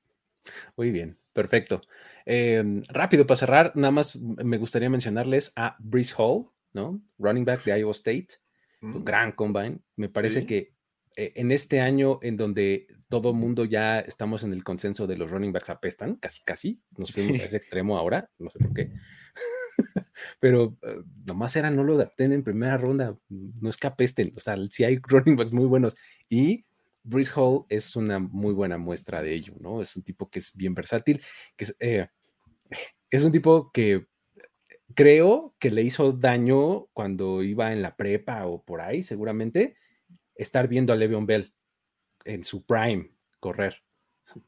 Muy bien, perfecto. Eh, rápido para cerrar, nada más me gustaría mencionarles a Brees Hall, ¿no? Running back de Iowa State, un gran combine. Me parece Sí. que eh, en este año en donde todo mundo ya estamos en el consenso de los running backs apestan, casi casi, nos fuimos Sí. a ese extremo ahora, no sé por qué. (laughs) Pero eh, nomás era no lo adapten en primera ronda, no es que apesten, o sea, sí hay (laughs) running backs muy buenos y Brees Hall es una muy buena muestra de ello, ¿no? Es un tipo que es bien versátil, que es, eh, es un tipo que creo que le hizo daño cuando iba en la prepa o por ahí, seguramente, estar viendo a Le'Veon Bell en su prime correr.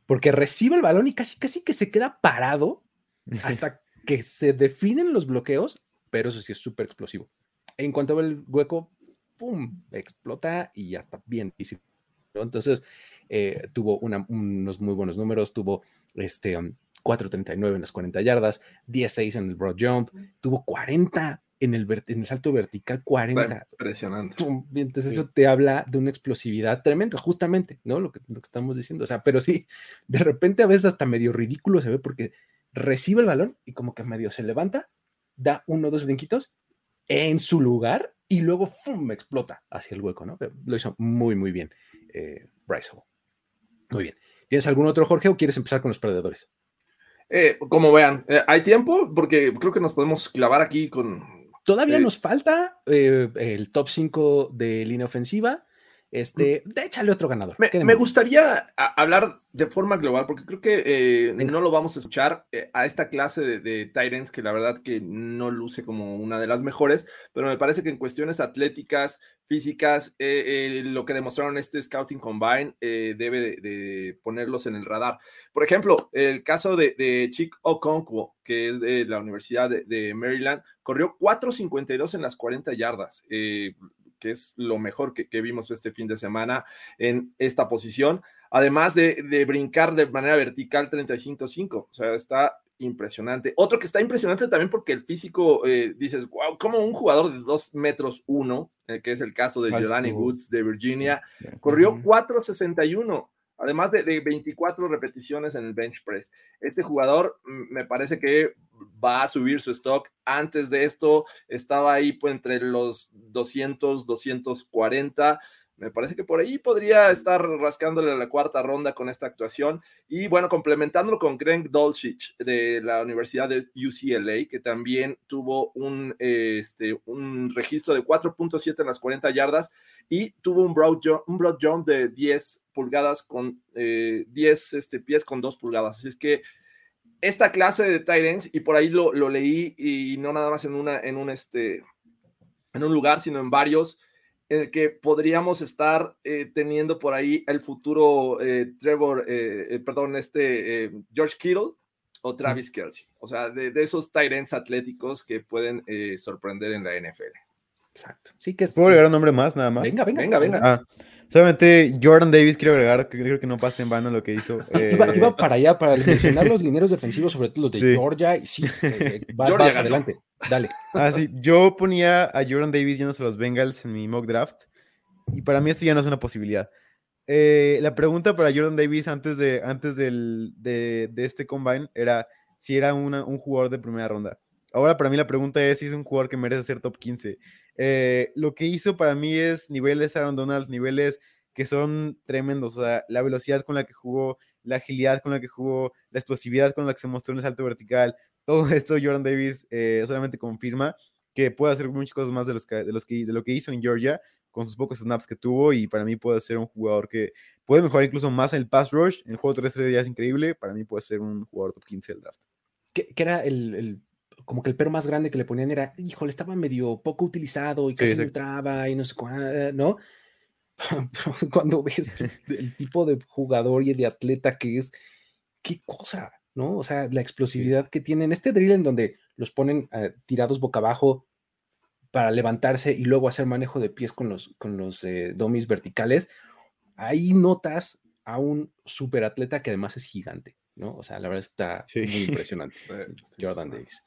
Porque recibe el balón y casi, casi que se queda parado (laughs) hasta que se definen los bloqueos, pero eso sí es súper explosivo. En cuanto ve el hueco, ¡pum! explota y ya está bien. Entonces, eh, tuvo una- unos muy buenos números, tuvo este, um, 4.39 en las 40 yardas, 16 en el broad jump, tuvo 40 en el, en el salto vertical, 40. Está impresionante. Entonces Sí. eso te habla de una explosividad tremenda, justamente, ¿no? Lo que, lo que estamos diciendo. O sea, pero sí, de repente a veces hasta medio ridículo se ve porque recibe el balón y como que medio se levanta, da uno o dos brinquitos en su lugar y luego ¡fum! explota hacia el hueco, ¿no? Pero lo hizo muy, muy bien eh, Bryce Hall. Muy bien. ¿Tienes algún otro, Jorge, o quieres empezar con los perdedores? Eh, como vean, eh, ¿hay tiempo? Porque creo que nos podemos clavar aquí con... Todavía Eh, nos falta eh, el top 5 de línea ofensiva. Este, échale otro ganador. Me, gustaría hablar de forma global, porque creo que eh, no lo vamos a escuchar eh, a esta clase de, de tight ends, que la verdad que no luce como una de las mejores, pero me parece que en cuestiones atléticas, físicas, eh, lo que demostraron este Scouting Combine debe de, de ponerlos en el radar. Por ejemplo, el caso de, de Chick Okonkwo, que es de la Universidad de, de Maryland, corrió 4.52 en las 40 yardas. eh, que es lo mejor que, que vimos este fin de semana en esta posición, además de, de brincar de manera vertical 35-5, o sea, está impresionante. Otro que está impresionante también porque el físico, eh, dices, wow, como un jugador de 2 metros 1, eh, que es el caso de Ah, estuvo- Woods de Virginia, corrió Ujú. 4.61, además de, de 24 repeticiones en el bench press. Este jugador mm, me parece que va a subir su stock. Antes de esto estaba ahí pues, entre los 200, 240. Me parece que por ahí podría estar rascándole la cuarta ronda con esta actuación. Y bueno, complementándolo con Greg Dolchich de la Universidad de UCLA, que también tuvo un, este, un registro de 4.7 en las 40 yardas y tuvo un broad jump, un broad jump de 10 pulgadas con 10 eh, este, pies con 2 pulgadas. Así es que esta clase de Tyrants, y por ahí lo, lo, leí, y no nada más en, una, en, un, este, en un lugar, sino en varios, en el que podríamos estar eh, teniendo por ahí el futuro eh, Trevor, eh, perdón, este George Kittle o Travis Kelsey. O sea, de, de esos Tyrants atléticos que pueden sorprender en la NFL. Exacto. Sí que ¿Puedo agregar un nombre más, nada más? Venga, venga, venga. venga. Ah, Solamente Jordan Davis quiero agregar, que creo que no pase en vano lo que hizo. (laughs) Iba, eh, para allá, para (laughs) mencionar los dineros defensivos, sobre todo los de Georgia. Y sí, (laughs) vas, adelante, dale. Ah, sí, yo ponía a Jordan Davis yéndose a los Bengals en mi mock draft. Y para mí esto ya no es una posibilidad. Eh, la pregunta para Jordan Davis antes de, antes del, de, de, este combine era si era una, un jugador de primera ronda. Ahora para mí la pregunta es si es un jugador que merece ser top 15. Eh, lo que hizo para mí es niveles Aaron Donald, niveles que son tremendos. O sea, la velocidad con la que jugó, la agilidad con la que jugó, la explosividad con la que se mostró en el salto vertical. (laughs) Todo esto Jordan Davis eh, solamente confirma que puede hacer muchas cosas más de, los que, de lo que hizo en Georgia con sus pocos snaps que tuvo y para mí puede ser un jugador que puede mejorar incluso más en el pass rush. En el juego 3 ya es increíble. Para mí puede ser un jugador top 15 del draft. ¿Qué, era el como que el pero más grande que le ponían era, híjole, estaba medio poco utilizado y casi no entraba y no sé cuándo, ¿no? (laughs) Cuando ves (laughs) el tipo de jugador y de atleta que es, qué cosa, ¿no? O sea, la explosividad que tienen. Este drill en donde los ponen eh, tirados boca abajo para levantarse y luego hacer manejo de pies con los, con los eh, domis verticales, ahí notas a un super atleta que además es gigante, ¿no? O sea, la verdad está muy (laughs) impresionante, Jordan Davis.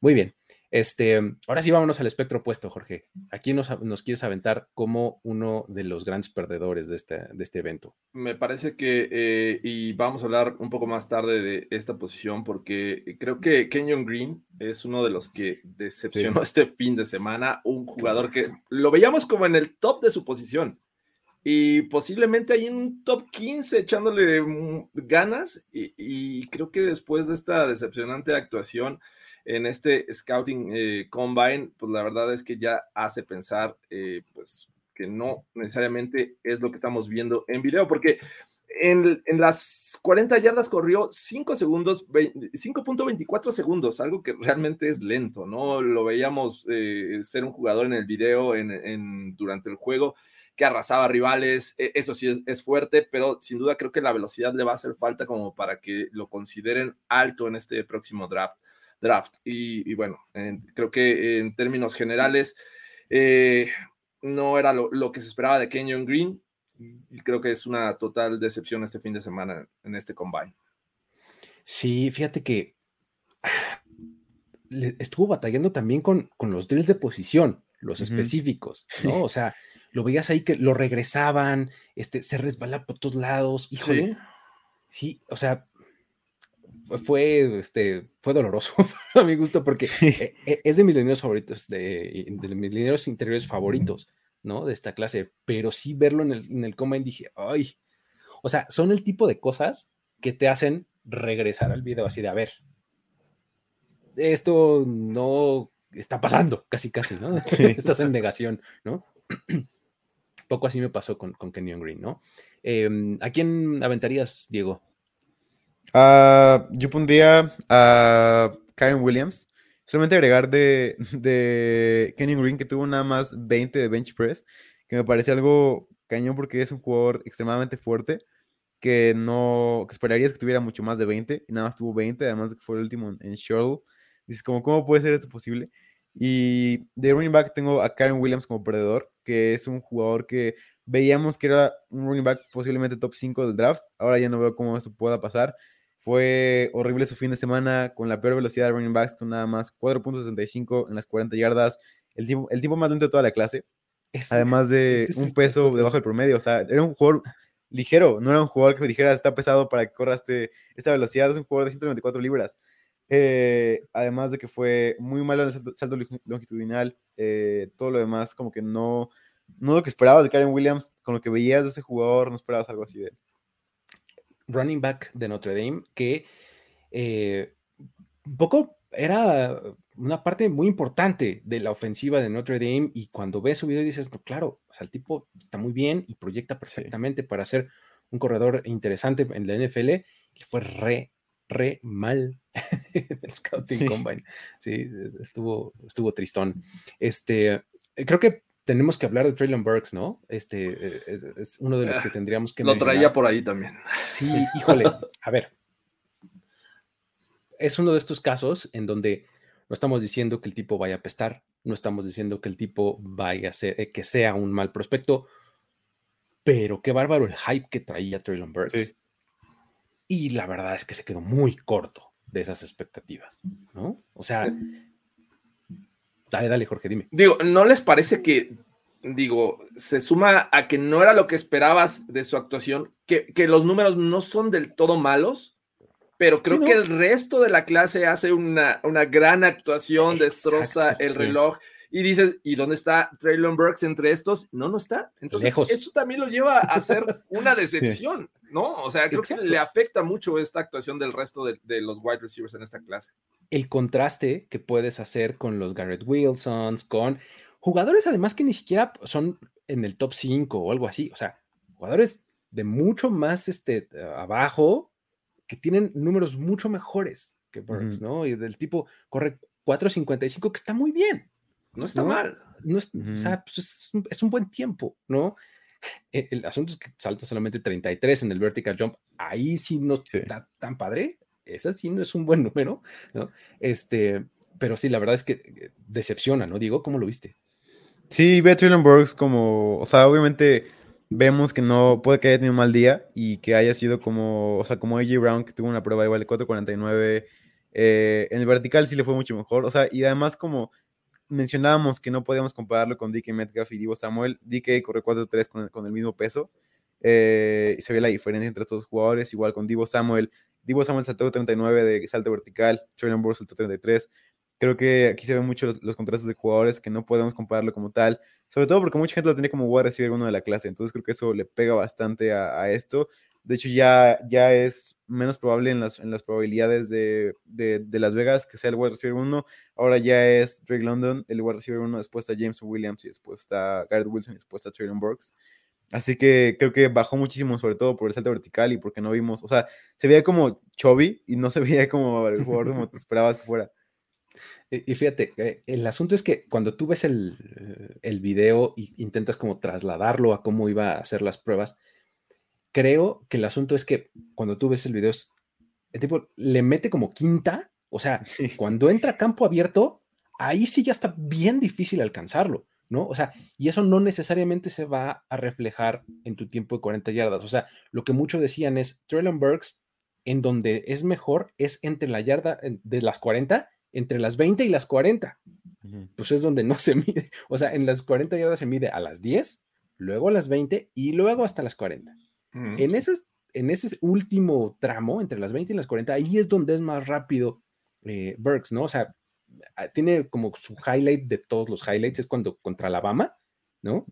Muy bien. Este, ahora sí, vámonos al espectro opuesto, Jorge. Aquí nos, nos quieres aventar como uno de los grandes perdedores de este, de este evento. Me parece que, eh, y vamos a hablar un poco más tarde de esta posición, porque creo que Kenyon Green es uno de los que decepcionó este fin de semana, un jugador que lo veíamos como en el top de su posición y posiblemente ahí en un top 15 echándole ganas, y, y creo que después de esta decepcionante actuación, en este Scouting eh, Combine, pues la verdad es que ya hace pensar, eh, pues, que no necesariamente es lo que estamos viendo en video, porque en, las 40 yardas corrió 5 segundos, 5.24 segundos, algo que realmente es lento, ¿no? Lo veíamos eh, ser un jugador en el video en, durante el juego que arrasaba rivales, e, eso sí es, es, fuerte, pero sin duda creo que la velocidad le va a hacer falta como para que lo consideren alto en este próximo draft draft. Y, bueno, creo que en términos generales eh, no era lo, que se esperaba de Kenyon Green y creo que es una total decepción este fin de semana en este combine. Sí, fíjate que estuvo batallando también con, con los drills de posición, los específicos, ¿no? O sea, lo veías ahí que lo regresaban, este, se resbala por todos lados, híjole. sí, o sea, fue, este, fue doloroso (laughs) a mi gusto porque e, e, es de mis lineros favoritos, de, de, mis lineros interiores favoritos, ¿no? De esta clase, pero sí verlo en el, en el combine dije, ay, o sea, son el tipo de cosas que te hacen regresar al video así de, a ver, esto no está pasando, casi, casi, ¿no? (laughs) (laughs) Estás en negación, ¿no? (clears throat) Poco así me pasó con, con Kenyon Green, ¿no? Em, ¿A quién aventarías, Diego? Uh, yo pondría a Karen Williams. Solamente agregar de, de Kenny Green que tuvo nada más 20 de bench press, que me parece algo cañón porque es un jugador extremadamente fuerte, que no, que esperarías que tuviera mucho más de 20, y nada más tuvo 20, además de que fue el último en, Shuttle. Dices, como, ¿cómo puede ser esto posible? Y de running back tengo a Karen Williams como perdedor, que es un jugador que veíamos que era un running back posiblemente top 5 del draft. Ahora ya no veo cómo esto pueda pasar. Fue horrible su fin de semana con la peor velocidad de running backs, con nada más 4.65 en las 40 yardas. El tipo, el tipo más lento de toda la clase. además de un peso debajo del promedio. O sea, era un jugador ligero, no era un jugador que me dijera está pesado para que corras este, esta velocidad. Es un jugador de 194 libras. Eh, además de que fue muy malo en el salto, longitudinal, eh, todo lo demás como que no, no lo que esperabas de Karen Williams, con lo que veías de ese jugador, no esperabas algo así de él. Running back de Notre Dame, que eh, un poco era una parte muy importante de la ofensiva de Notre Dame y cuando ves su video dices, no, claro, o sea, el tipo está muy bien y proyecta perfectamente para ser un corredor interesante en la NFL y fue re, re mal (laughs) el Scouting Combine. Sí, estuvo, estuvo tristón. Este, creo que tenemos que hablar de Traylon Burks, ¿no? Este es, uno de los que ah, tendríamos que. Lo traía por ahí también. Sí, híjole. (laughs) A ver. Es uno de estos casos en donde no estamos diciendo que el tipo vaya a pestar, no estamos diciendo que el tipo vaya a ser, eh, que sea un mal prospecto, pero qué bárbaro el hype que traía Traylon Burks. Y la verdad es que se quedó muy corto de esas expectativas, ¿no? O sea, dale, dale, Jorge, dime. Digo, ¿no les parece que, digo, se suma a que no era lo que esperabas de su actuación, que, que los números no son del todo malos? pero creo que el resto de la clase hace una, una gran actuación, destroza el reloj y dices, ¿y dónde está Traylon Burks entre estos? No, no está. Entonces, eso también lo lleva a ser (laughs) una decepción, ¿no? O sea, creo que le afecta mucho esta actuación del resto de, de, los wide receivers en esta clase. El contraste que puedes hacer con los Garrett Wilsons, con jugadores además que ni siquiera son en el top 5 o algo así, o sea, jugadores de mucho más este, abajo que tienen números mucho mejores que Burks, ¿no? Y del tipo corre 4.55, que está muy bien. No está mal. No es, O sea, pues es, un, buen tiempo, ¿no? E, el, asunto es que salta solamente 33 en el vertical jump. Ahí sí no está tan padre. Esa sí no es un buen número, ¿no? Este, pero sí, la verdad es que eh, decepciona, ¿no? Digo, ¿cómo lo viste? Sí, ve a Burks como, o sea, obviamente vemos que no puede que haya tenido un mal día y que haya sido como, o sea, como AJ Brown, que tuvo una prueba igual de 4.49. Eh, en el vertical sí le fue mucho mejor. O sea, y además, como mencionábamos que no podíamos compararlo con DK Metcalf y Divo Samuel, DK corre 4.3 con, con el mismo peso. Eh, se ve la diferencia entre estos jugadores, igual con Divo Samuel. Divo Samuel saltó 39 de salto vertical, Jordan Burr saltó 33. Creo que aquí se ven mucho los, contrastes de jugadores que no podemos compararlo como tal, sobre todo porque mucha gente lo tiene como wide receiver uno de la clase, entonces creo que eso le pega bastante a, esto. De hecho, ya, ya es menos probable en las, en las probabilidades de, de, Las Vegas que sea el wide receiver 1. Ahora ya es Drake London, el wide receiver 1, después está James Williams y después está Garrett Wilson y después está Traylon Burks. Así que creo que bajó muchísimo, sobre todo por el salto vertical y porque no vimos, o sea, se veía como Chovy y no se veía como el jugador como te esperabas que fuera. Y fíjate, eh, el asunto es que cuando tú ves el, el video e intentas como trasladarlo a cómo iba a hacer las pruebas, creo que el asunto es que cuando tú ves el video, el tipo le mete como quinta, o sea, cuando entra a campo abierto, ahí sí ya está bien difícil alcanzarlo, ¿no? O sea, y eso no necesariamente se va a reflejar en tu tiempo de 40 yardas. O sea, lo que muchos decían es, Traylon Burks, en donde es mejor, es entre la yarda de las 40 entre las 20 y las 40. Pues es donde no se mide. O sea, en las 40 yardas se mide a las 10, luego a las 20 y luego hasta las 40. en, ese, en ese último tramo, entre las 20 y las 40, ahí es donde es más rápido eh, Burks, ¿no? O sea, ah, tiene como su highlight de todos los highlights, es cuando contra Alabama, ¿no?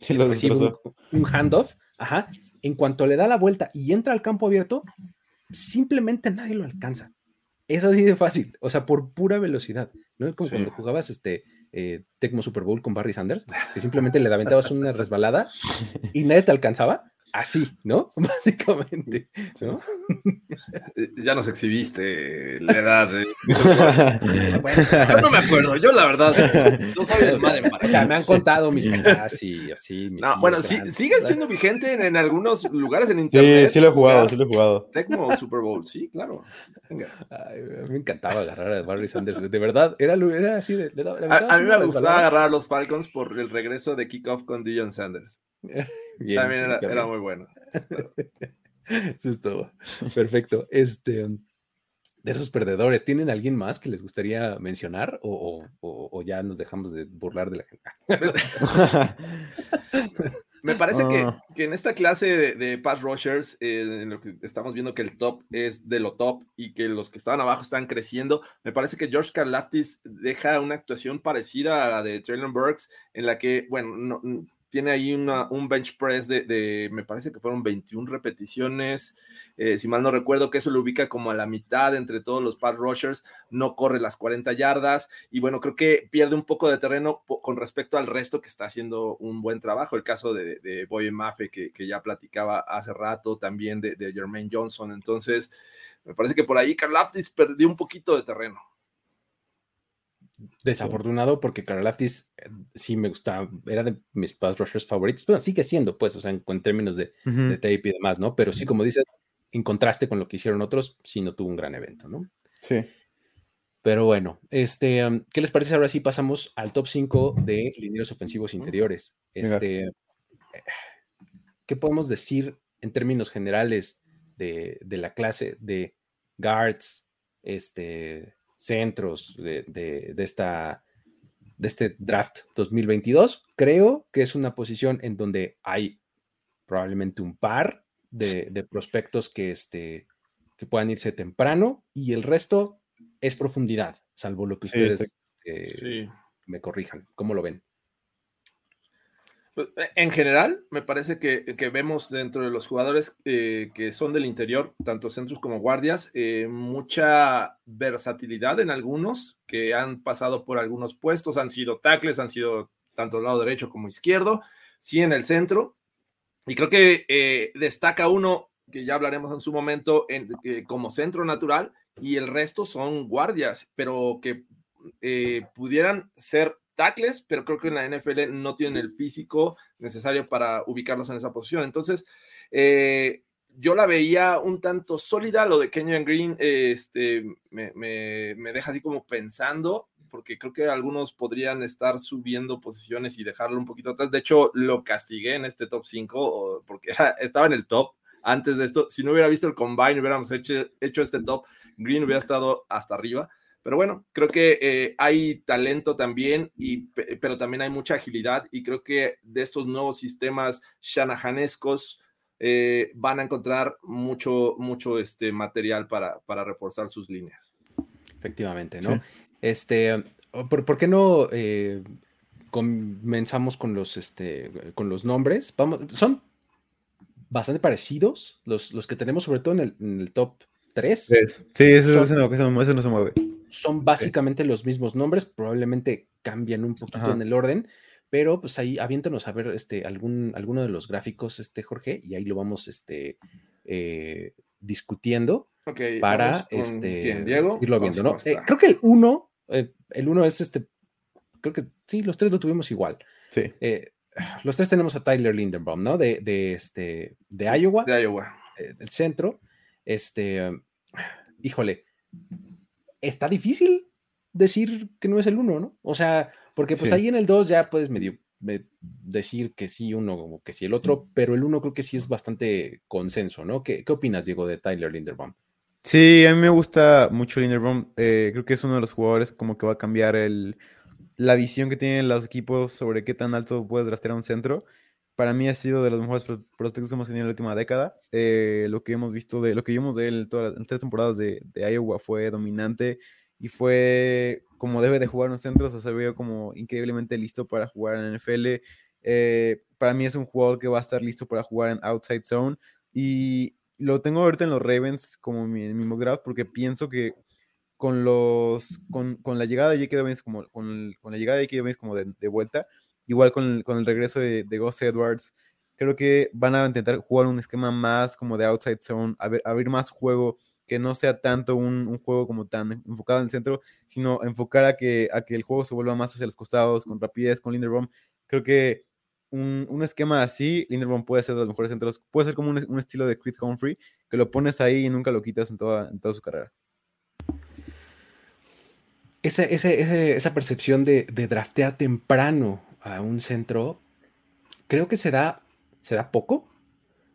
Sí, lo un, un handoff, ajá. En cuanto le da la vuelta y entra al campo abierto, simplemente nadie lo alcanza. Es así de fácil, o sea, por pura velocidad, ¿no? Como cuando jugabas este eh, Tecmo Super Bowl con Barry Sanders, que simplemente le aventabas una resbalada y nadie te alcanzaba así, ¿no? (laughs) Básicamente, ¿no? (laughs) Ya nos exhibiste la edad. De... (laughs) yo no me acuerdo, yo la verdad no soy de madre. O sea, me han contado mis papás y así. no, bueno, sí, sigue siendo vigente en, algunos lugares en internet. Sí, sí lo he jugado, sí lo he jugado. Tecmo Super Bowl, sí, claro. Venga. me encantaba agarrar a Barry Sanders, de verdad, era, era así. De, a, mí me gustaba agarrar a los Falcons por el regreso de kickoff con Dion Sanders. (laughs) También era, muy bueno. Eso es todo. Perfecto. Este, de esos perdedores, ¿tienen alguien más que les gustaría mencionar o, ya nos dejamos de burlar de la gente? (laughs) Me parece ah. que, en esta clase de, pass rushers, eh, en lo que estamos viendo que el top es de lo top y que los que estaban abajo están creciendo, me parece que George Karlaftis deja una actuación parecida a la de Traylon Burks, en la que, bueno, no, tiene ahí una, un bench press de, me parece que fueron 21 repeticiones, eh, si mal no recuerdo, que eso lo ubica como a la mitad entre todos los pass rushers, no corre las 40 yardas y bueno, creo que pierde un poco de terreno con respecto al resto que está haciendo un buen trabajo. El caso de, de Boye Mafe, que, ya platicaba hace rato, también de, de Jermaine Johnson. Entonces, me parece que por ahí Karlaftis perdió un poquito de terreno. Desafortunado porque Karlaftis eh, sí me gustaba, era de mis pass rushers favoritos, pero sigue siendo, pues, o sea, en, en términos de, uh -huh. de, tape y demás, ¿no? Pero sí, como dices, en contraste con lo que hicieron otros, sí no tuvo un gran evento, ¿no? Sí. Pero bueno, este, um, ¿qué les parece? Ahora sí pasamos al top 5 de linieros ofensivos interiores. Este, ¿Qué podemos decir en términos generales de, de la clase de guards, este, centros de, de, de, esta, de este draft 2022? Creo que es una posición en donde hay probablemente un par de, de prospectos que, este, que puedan irse temprano y el resto es profundidad, salvo lo que ustedes sí, este, sí. me corrijan. ¿Cómo lo ven? Pues, en general, me parece que, vemos dentro de los jugadores eh, que son del interior, tanto centros como guardias, eh, mucha versatilidad en algunos que han pasado por algunos puestos, han sido tackles, han sido tanto lado derecho como izquierdo, sí en el centro. Y creo que eh, destaca uno que ya hablaremos en su momento en, como centro natural y el resto son guardias, pero que pudieran ser tackles, pero creo que en la NFL no tienen el físico necesario para ubicarlos en esa posición. Entonces, eh, yo la veía un tanto sólida, lo de Kenyon Green eh, este, me, me, me, deja así como pensando, porque creo que algunos podrían estar subiendo posiciones y dejarlo un poquito atrás. De hecho, lo castigué en este top 5 porque era, estaba en el top antes de esto. Si no hubiera visto el combine, hubiéramos hecho, hecho este top Green hubiera estado hasta arriba. Pero bueno, creo que eh, hay talento también, y, pero también hay mucha agilidad y creo que de estos nuevos sistemas shanahanescos eh, van a encontrar mucho, mucho este material para, para reforzar sus líneas. Efectivamente, ¿no? Sí. Este, ¿por, ¿por, qué no eh, comenzamos con los, este, con los nombres? Vamos, son bastante parecidos los, los que tenemos, sobre todo en el, en el top 3. Sí, ese, son, ese, no, ese, no, se mueve. Son básicamente sí. los mismos nombres, probablemente cambian un poquito Ajá. en el orden, pero pues ahí aviéntanos a ver este, algún, alguno de los gráficos, este, Jorge, y ahí lo vamos este, eh, discutiendo okay, para este, ¿quién, Diego? irlo viendo. ¿no? Eh, creo que el 1, eh, el 1 es este, creo que sí, los tres lo tuvimos igual. Sí. (sighs) Los tres tenemos a Tyler Lindenbaum, ¿no? De, de, este, de Iowa. De Iowa. del centro. Este, híjole, está difícil decir que no es el uno, ¿no? O sea, porque pues sí. ahí en el 2 ya puedes medio me, decir que sí uno o que sí el otro, pero el uno creo que sí es bastante consenso, ¿no? ¿Qué, qué opinas, Diego, de Tyler Linderbaum? Sí, a mí me gusta mucho Linderbaum. Eh, creo que es uno de los jugadores como que va a cambiar el, la visión que tienen los equipos sobre qué tan alto puedes draftear a un centro para mí ha sido de los mejores prospectos que hemos tenido en la última década. Eh, lo que hemos visto de lo que vimos de él en todas las tres temporadas de, de, Iowa fue dominante y fue como debe de jugar un centro, o sea, se vio como increíblemente listo para jugar en NFL. Eh, para mí es un jugador que va a estar listo para jugar en outside zone y lo tengo ahorita en los Ravens como mi, mi mock draft porque pienso que con los con, con la llegada de J.K. Dobbins como con, con, la llegada de J.K. Dobbins como de, de vuelta igual con con el regreso de, de Gus Edwards, creo que van a intentar jugar un esquema más como de outside zone, abrir, abrir más juego, que no sea tanto un, un, juego como tan enfocado en el centro, sino enfocar a que, a que el juego se vuelva más hacia los costados, con rapidez, con Linderbaum. Creo que un, un esquema así, Linderbaum puede ser de los mejores centros, puede ser como un, un estilo de Chris Humphrey, que lo pones ahí y nunca lo quitas en toda, en toda su carrera. Esa, esa, esa, esa percepción de, de draftear temprano a un centro, creo que se da, se da poco,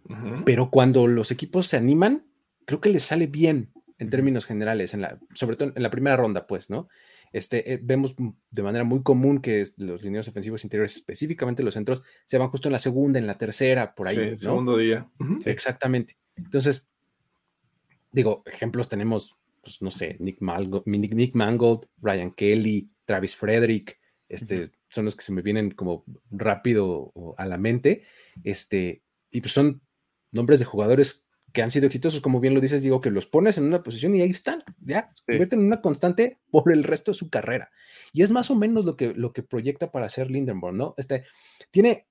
uh -huh. pero cuando los equipos se animan, creo que les sale bien en términos generales, en la, sobre todo en la primera ronda, pues, ¿no? Este, eh, vemos de manera muy común que los lineos ofensivos interiores, específicamente los centros, se van justo en la segunda, en la tercera, por ahí. Sí, ¿no? segundo día. Uh -huh. Exactamente. Entonces, digo, ejemplos tenemos, pues, no sé, Nick, Malgo, Nick, Nick Mangold, Ryan Kelly, Travis Frederick, este, son los que se me vienen como rápido a la mente. Este, y pues son nombres de jugadores que han sido exitosos, como bien lo dices, digo, que los pones en una posición y ahí están, ya, se convierten en una constante por el resto de su carrera. Y es más o menos lo que, lo que proyecta para hacer Lindenborn, ¿no? Este, tiene,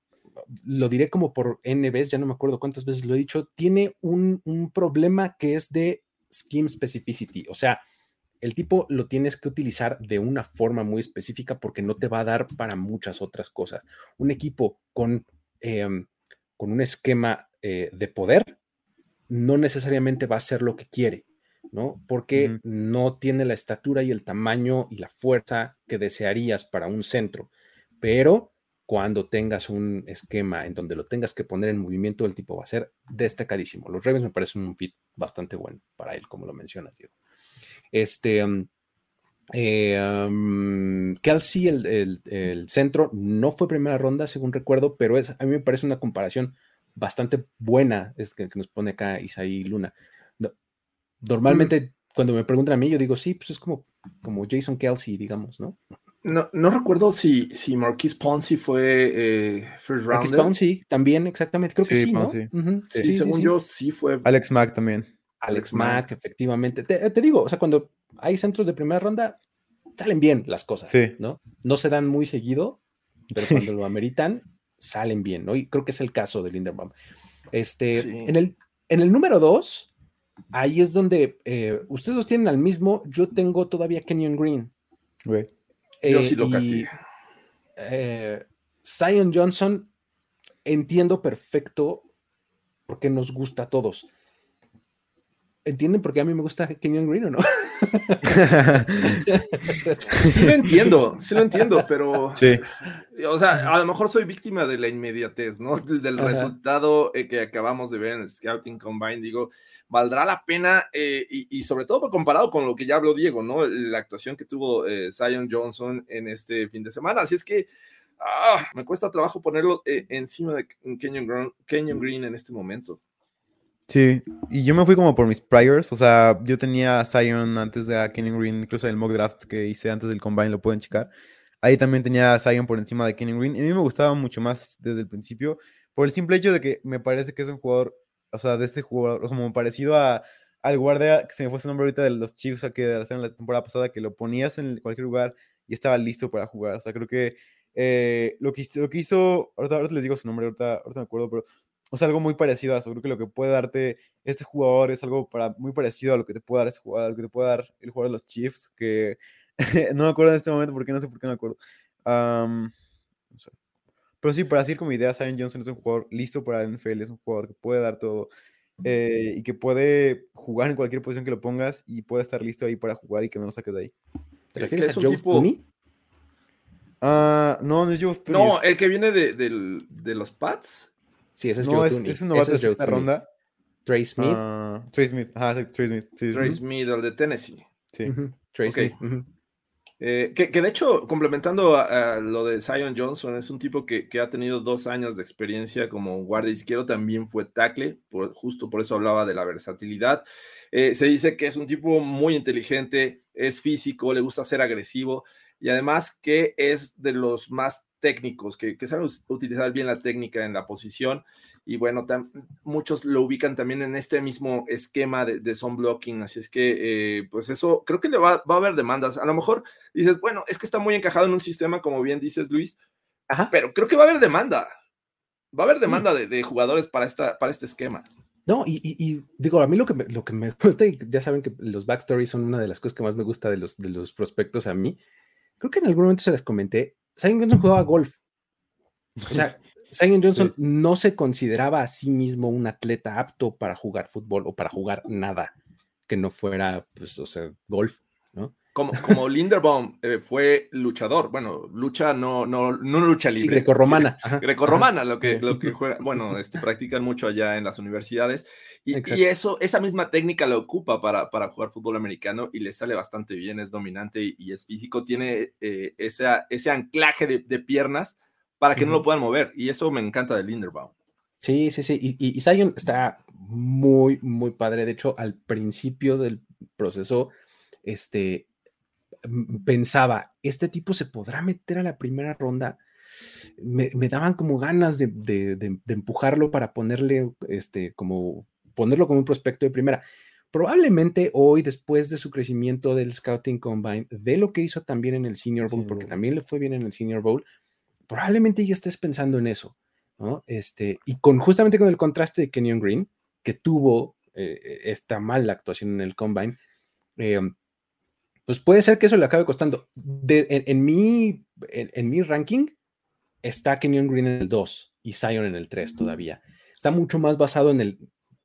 lo diré como por N veces, ya no me acuerdo cuántas veces lo he dicho, tiene un, un problema que es de scheme specificity, o sea, el tipo lo tienes que utilizar de una forma muy específica porque no te va a dar para muchas otras cosas. Un equipo con, em, con un esquema eh, de poder no necesariamente va a ser lo que quiere, ¿no? Porque no tiene la estatura y el tamaño y la fuerza que desearías para un centro. Pero cuando tengas un esquema en donde lo tengas que poner en movimiento, el tipo va a ser destacadísimo. Los Ravens me parecen un fit bastante bueno para él, como lo mencionas, Diego. Este, um, eh, um, Kelsey, el, centro, no fue primera ronda, según recuerdo, pero es, a mí me parece una comparación bastante buena es que, nos pone acá Isaí Luna. normalmente, mm. cuando me preguntan a mí, yo digo, sí, pues es como, como Jason Kelsey, digamos, ¿no? No, no recuerdo si, si Marquis Ponzi fue eh, first rounder. Marquis Ponzi también, exactamente, creo que sí, ¿no? sí, según yo, sí fue. Alex Mack también. Alex Mack, efectivamente. Te, digo, o sea, cuando hay centros de primera ronda, salen bien las cosas, ¿no? No se dan muy seguido, pero cuando lo ameritan, salen bien, ¿no? Y creo que es el caso de Linderbaum. Este, en, el, en el número dos, ahí es donde eh, ustedes los tienen al mismo, yo tengo todavía Kenyon Green. yo sí lo eh, eh, Zion Johnson, entiendo perfecto por qué nos gusta a todos ¿Entienden por qué a mí me gusta Kenyon Green o no? (laughs) sí lo entiendo, sí lo entiendo, pero. Sí. O sea, a lo mejor soy víctima de la inmediatez, ¿no? Del resultado eh, que acabamos de ver en el Scouting Combine. Digo, valdrá la pena, eh, y, sobre todo comparado con lo que ya habló Diego, ¿no? La actuación que tuvo eh, Zion Johnson en este fin de semana. Así es que. Ah, me cuesta trabajo ponerlo encima de Kenyon Kenyon Green en este momento. Sí, y yo me fui como por mis priors, o sea, yo tenía a Zion antes de a Green, incluso el mock draft que hice antes del combine lo pueden checar. Ahí también tenía a Zion por encima de Kenny Green, y a mí me gustaba mucho más desde el principio, por el simple hecho de que me parece que es un jugador, o sea, de este jugador, como parecido a, al guardia, que se me fue su nombre ahorita de los Chiefs que de la temporada pasada, que lo ponías en cualquier lugar y estaba listo para jugar, o sea, creo que eh, lo, que, lo que hizo, ahorita, ahorita les digo su nombre, ahorita, ahorita me acuerdo, pero o sea, algo muy parecido a eso. Creo que lo que puede darte este jugador es algo para, muy parecido a lo que te puede dar ese jugador, lo que te puede dar el jugador de los Chiefs, que (laughs) no me acuerdo en este momento porque no sé por qué me acuerdo. Pero sí, para decir como idea, Zion Johnson es un jugador listo para el NFL, es un jugador que puede dar todo eh, y que puede jugar en cualquier posición que lo pongas y puede estar listo ahí para jugar y que no lo saques de ahí. ¿Te refieres a Joe tipo... Ah, no, no es Joe No, el que viene de, de los Pats. Sí, ese es no, Joe es, Es un novato de esta ronda. Trey Smith. Uh, Trey Smith, ajá, Trey Smith. Sí, Trey Smith, el de Tennessee. Sí. Trey Smith. Eh, que, que, de hecho, complementando a, lo de Zion Johnson, es un tipo que, que, ha tenido dos años de experiencia como guardia izquierdo, también fue tackle, por, justo por eso hablaba de la versatilidad. Eh, se dice que es un tipo muy inteligente, es físico, le gusta ser agresivo y además que es de los más técnicos, que, que saben utilizar bien la técnica en la posición. Y bueno, muchos lo ubican también en este mismo esquema de, de zone blocking. Así es que, eh, pues eso, creo que le va, va, a haber demandas. A lo mejor dices, bueno, es que está muy encajado en un sistema, como bien dices, Luis, pero creo que va a haber demanda. Va a haber demanda de, de, jugadores para, esta, para este esquema. No, y, y, digo, a mí lo que, me, lo que me (laughs) gusta, y ya saben que los backstories son una de las cosas que más me gusta de los, de los prospectos a mí. Creo que en algún momento se les comenté, Zion Johnson jugaba golf. O sea, (laughs) Zion Johnson no se consideraba a sí mismo un atleta apto para jugar fútbol o para jugar nada que no fuera, pues, o sea, golf. Como, como Linderbaum eh, fue luchador, bueno, lucha no, no, no lucha libre. Sí, grecorromana. Sí, grecorromana, lo que, lo que (laughs) juega, bueno, este, practican mucho allá en las universidades. Y, y, eso, esa misma técnica la ocupa para, para jugar fútbol americano y le sale bastante bien, es dominante y, es físico, tiene eh, ese anclaje de, de, piernas para que no lo puedan mover. Y eso me encanta de Linderbaum. Sí, sí, sí. Y, y, Zion está muy, muy padre. De hecho, al principio del proceso, este, pensaba, este tipo se podrá meter a la primera ronda. Me, me daban como ganas de, de, de, de, empujarlo para ponerle, este, como ponerlo como un prospecto de primera. Probablemente hoy, después de su crecimiento del Scouting Combine, de lo que hizo también en el Senior Bowl, porque también le fue bien en el Senior Bowl, probablemente ya estés pensando en eso, ¿no? Este, y con justamente con el contraste de Kenyon Green, que tuvo eh, esta mala actuación en el Combine, eh, pues puede ser que eso le acabe costando. De, en, en, mi, en, en, mi ranking está Kenyon Green en el 2 y Zion en el 3 todavía. Está mucho más basado en el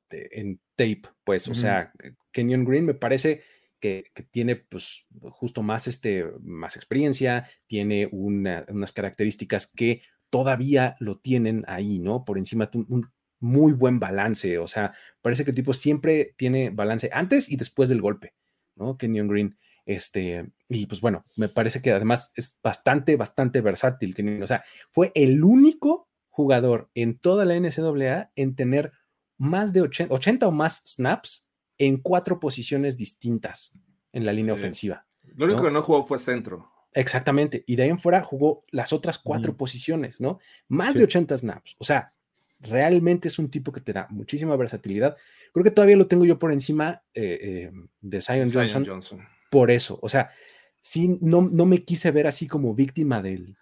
en tape, pues, o sea, Kenyon Green me parece que, que, tiene pues justo más, este, más experiencia, tiene una, unas características que todavía lo tienen ahí, ¿no? Por encima, un, un, muy buen balance, o sea, parece que el tipo siempre tiene balance antes y después del golpe, ¿no? Kenyon Green. Este, y pues bueno, me parece que además es bastante, bastante versátil. O sea, fue el único jugador en toda la NCAA en tener más de 80, 80 o más snaps en cuatro posiciones distintas en la línea sí. ofensiva. Lo único ¿no? que no jugó fue centro. Exactamente. Y de ahí en fuera jugó las otras cuatro mm. posiciones, ¿no? Más sí. de 80 snaps. O sea, realmente es un tipo que te da muchísima versatilidad. Creo que todavía lo tengo yo por encima eh, eh, de Zion, Zion Johnson, Johnson, Por eso. O sea, sí, no, no me quise ver así como víctima del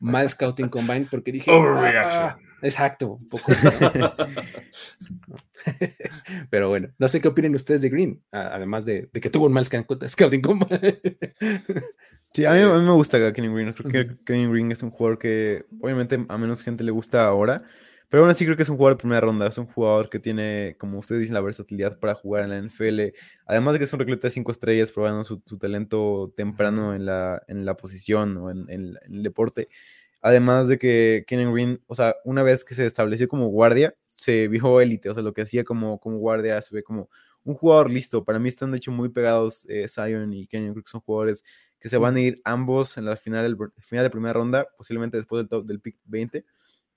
mal scouting combine porque dije. Ah, Exacto, un poco. (laughs) Pero bueno, no sé qué opinen ustedes de Green, además de, de que tuvo un mal scouting combine. (laughs) Sí, a mí, a mí, me gusta Kenny Green. Creo que Kenny Green es un jugador que, obviamente, a menos gente le gusta ahora. Pero aún así creo que es un jugador de primera ronda. Es un jugador que tiene, como ustedes dicen, la versatilidad para jugar en la NFL. Además de que es un recluta de cinco estrellas, probando su, su talento temprano en la, en la posición o en, en, en el deporte. Además de que Kenan Green, o sea, una vez que se estableció como guardia, se vio élite, o sea, lo que hacía como, como guardia se ve como un jugador listo. Para mí están de hecho muy pegados eh, Zion y Kenyon, creo que son jugadores que se van a ir ambos en la final, el, final de primera ronda, posiblemente después del top del pick 20.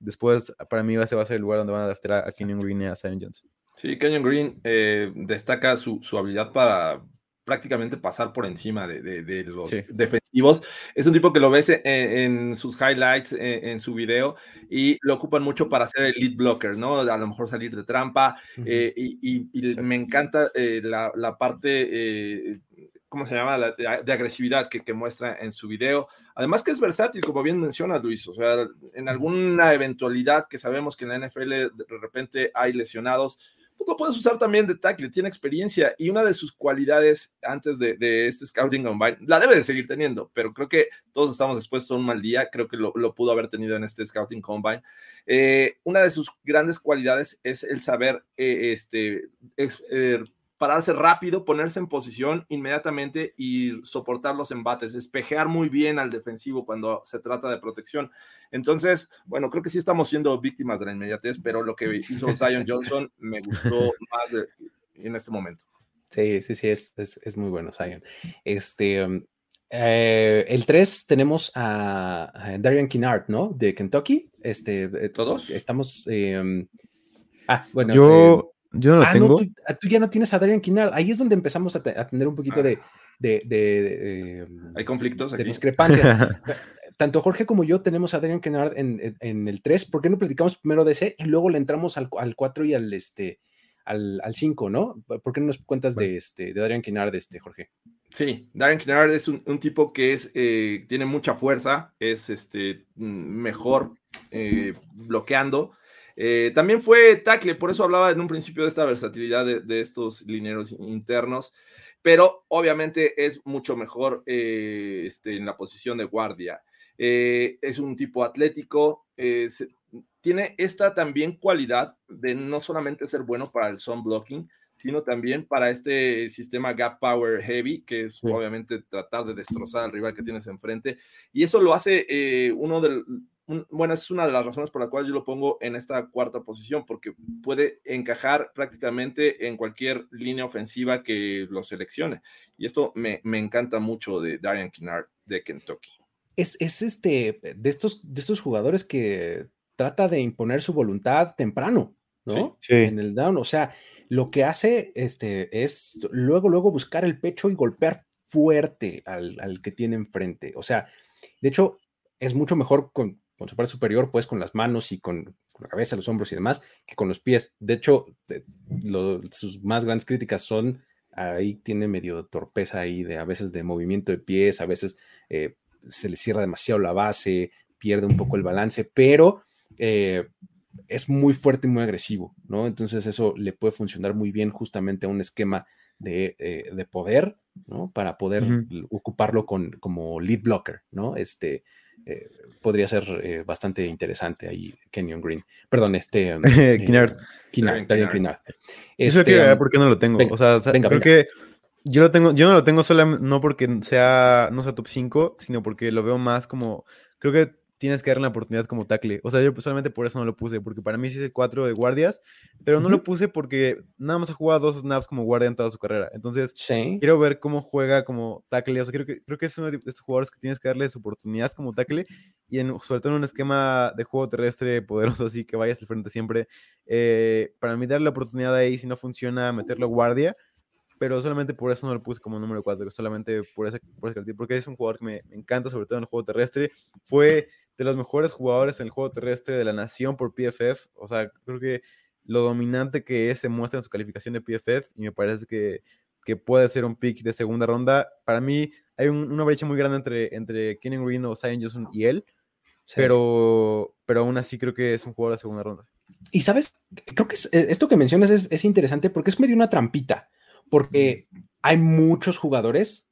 Después, para mí, ese va a ser el lugar donde van a draftar a, Kenyon Green y a Zion Johnson. Sí, Kenyon Green eh, destaca su, su habilidad para prácticamente pasar por encima de, de, de los sí. defensivos. Es un tipo que lo ves en, en sus highlights, en, en, su video, y lo ocupan mucho para hacer el lead blocker, ¿no? A lo mejor salir de trampa, uh -huh. eh, y, y, y me encanta eh, la, la, parte, eh, ¿cómo se llama? La, de agresividad que, que, muestra en su video. Además que es versátil, como bien menciona Luis, o sea, en alguna eventualidad que sabemos que en la NFL de repente hay lesionados, pues lo puedes usar también de tackle, tiene experiencia y una de sus cualidades antes de, este Scouting Combine, la debe de seguir teniendo, pero creo que todos estamos expuestos a un mal día, creo que lo, pudo haber tenido en este Scouting Combine. Eh, una de sus grandes cualidades es el saber eh, este, es, eh, pararse rápido, ponerse en posición inmediatamente y soportar los embates, espejear muy bien al defensivo cuando se trata de protección. Entonces, bueno, creo que sí estamos siendo víctimas de la inmediatez, pero lo que hizo (laughs) Zion Johnson me gustó más de, en este momento. Sí, sí, sí, es, es, es muy bueno, Zion. Este, um, eh, el 3 tenemos a, a, Darian Kinnard, ¿no? De Kentucky. Este, eh, ¿Todos? Estamos. Eh, ah, bueno. Yo. Yo no lo ah, tengo. No, tú, tú, ya no tienes a Darian Kinnard. Ahí es donde empezamos a, te, a tener un poquito ah. de, de, de, de, Hay conflictos. De aquí? discrepancia. (laughs) Tanto Jorge como yo tenemos a Darian Kinnard en, en, en, el 3. ¿Por qué no platicamos primero de ese y luego le entramos al, al 4 y al, este, al, al 5, ¿no? ¿Por qué no nos cuentas bueno. de, este, de Darian Kinnard, este, Jorge? Sí, Darren Kinnard es un, un tipo que es, eh, tiene mucha fuerza, es este, mejor eh, bloqueando, eh, también fue tackle, por eso hablaba en un principio de esta versatilidad de, de estos lineros internos, pero obviamente es mucho mejor eh, este, en la posición de guardia. Eh, es un tipo atlético, tiene esta también cualidad de no solamente ser bueno para el zone blocking, sino también para este sistema gap power heavy, que es sí. obviamente tratar de destrozar al rival que tienes enfrente. Y eso lo hace eh, uno del, un, bueno, es una de las razones por las cuales yo lo pongo en esta cuarta posición, porque puede encajar prácticamente en cualquier línea ofensiva que lo seleccione. Y esto me, me encanta mucho de Darian Kinnard de Kentucky. Es, es este, de estos, de estos jugadores que trata de imponer su voluntad temprano, ¿no? Sí, sí. En el down, o sea, lo que hace este, es luego, luego buscar el pecho y golpear fuerte al, al que tiene enfrente. O sea, de hecho, es mucho mejor con, con su parte superior, pues con las manos y con, con la cabeza, los hombros y demás, que con los pies. De hecho, de- lo- sus más grandes críticas son, ahí tiene medio torpeza ahí de a veces de movimiento de pies, a veces eh, se le cierra demasiado la base, pierde un poco el balance, pero eh, es muy fuerte y muy agresivo, ¿no? Entonces eso le puede funcionar muy bien justamente a un esquema de, eh, de poder, ¿no? Para poder ocuparlo con, como lead blocker, ¿no? Este eh, podría ser eh, bastante interesante ahí, Kenyon Green. Perdón, este... (laughs) um, eh, Kinnard. Kinnard, Kinnard. Kinnard. Eso Este, quiero ver um, por qué no lo tengo. venga, o sea, o sea, venga, creo venga. que yo lo tengo, yo no lo tengo solamente no porque sea, no sea top 5, sino porque lo veo más como, creo que tienes que darle una oportunidad como tackle. O sea, yo solamente por eso no lo puse, porque para mí sí es el 4 de guardias, pero no lo puse porque nada más ha jugado dos snaps como guardia en toda su carrera. Entonces, Sí. quiero ver cómo juega como tackle. O sea, creo que, creo que es uno de estos jugadores que tienes que darle su oportunidad como tackle y en- sobre todo en un esquema de juego terrestre poderoso, así que vayas al frente siempre. Eh, para mí, darle la oportunidad ahí, si no funciona, meterlo guardia. Pero solamente por eso no lo puse como número 4, solamente por ese, por ese caracter, porque es un jugador que me, me encanta, sobre todo en el juego terrestre. Fue de los mejores jugadores en el juego terrestre de la nación por PFF. O sea, creo que lo dominante que es se muestra en su calificación de PFF y me parece que, que puede ser un pick de segunda ronda. Para mí hay un- una brecha muy grande entre, entre Kenyon Green o Zion Johnson y él, sí. pero, pero aún así creo que es un jugador de segunda ronda. Y sabes, creo que es- eh, esto que mencionas es, es interesante porque es medio una trampita, porque hay muchos jugadores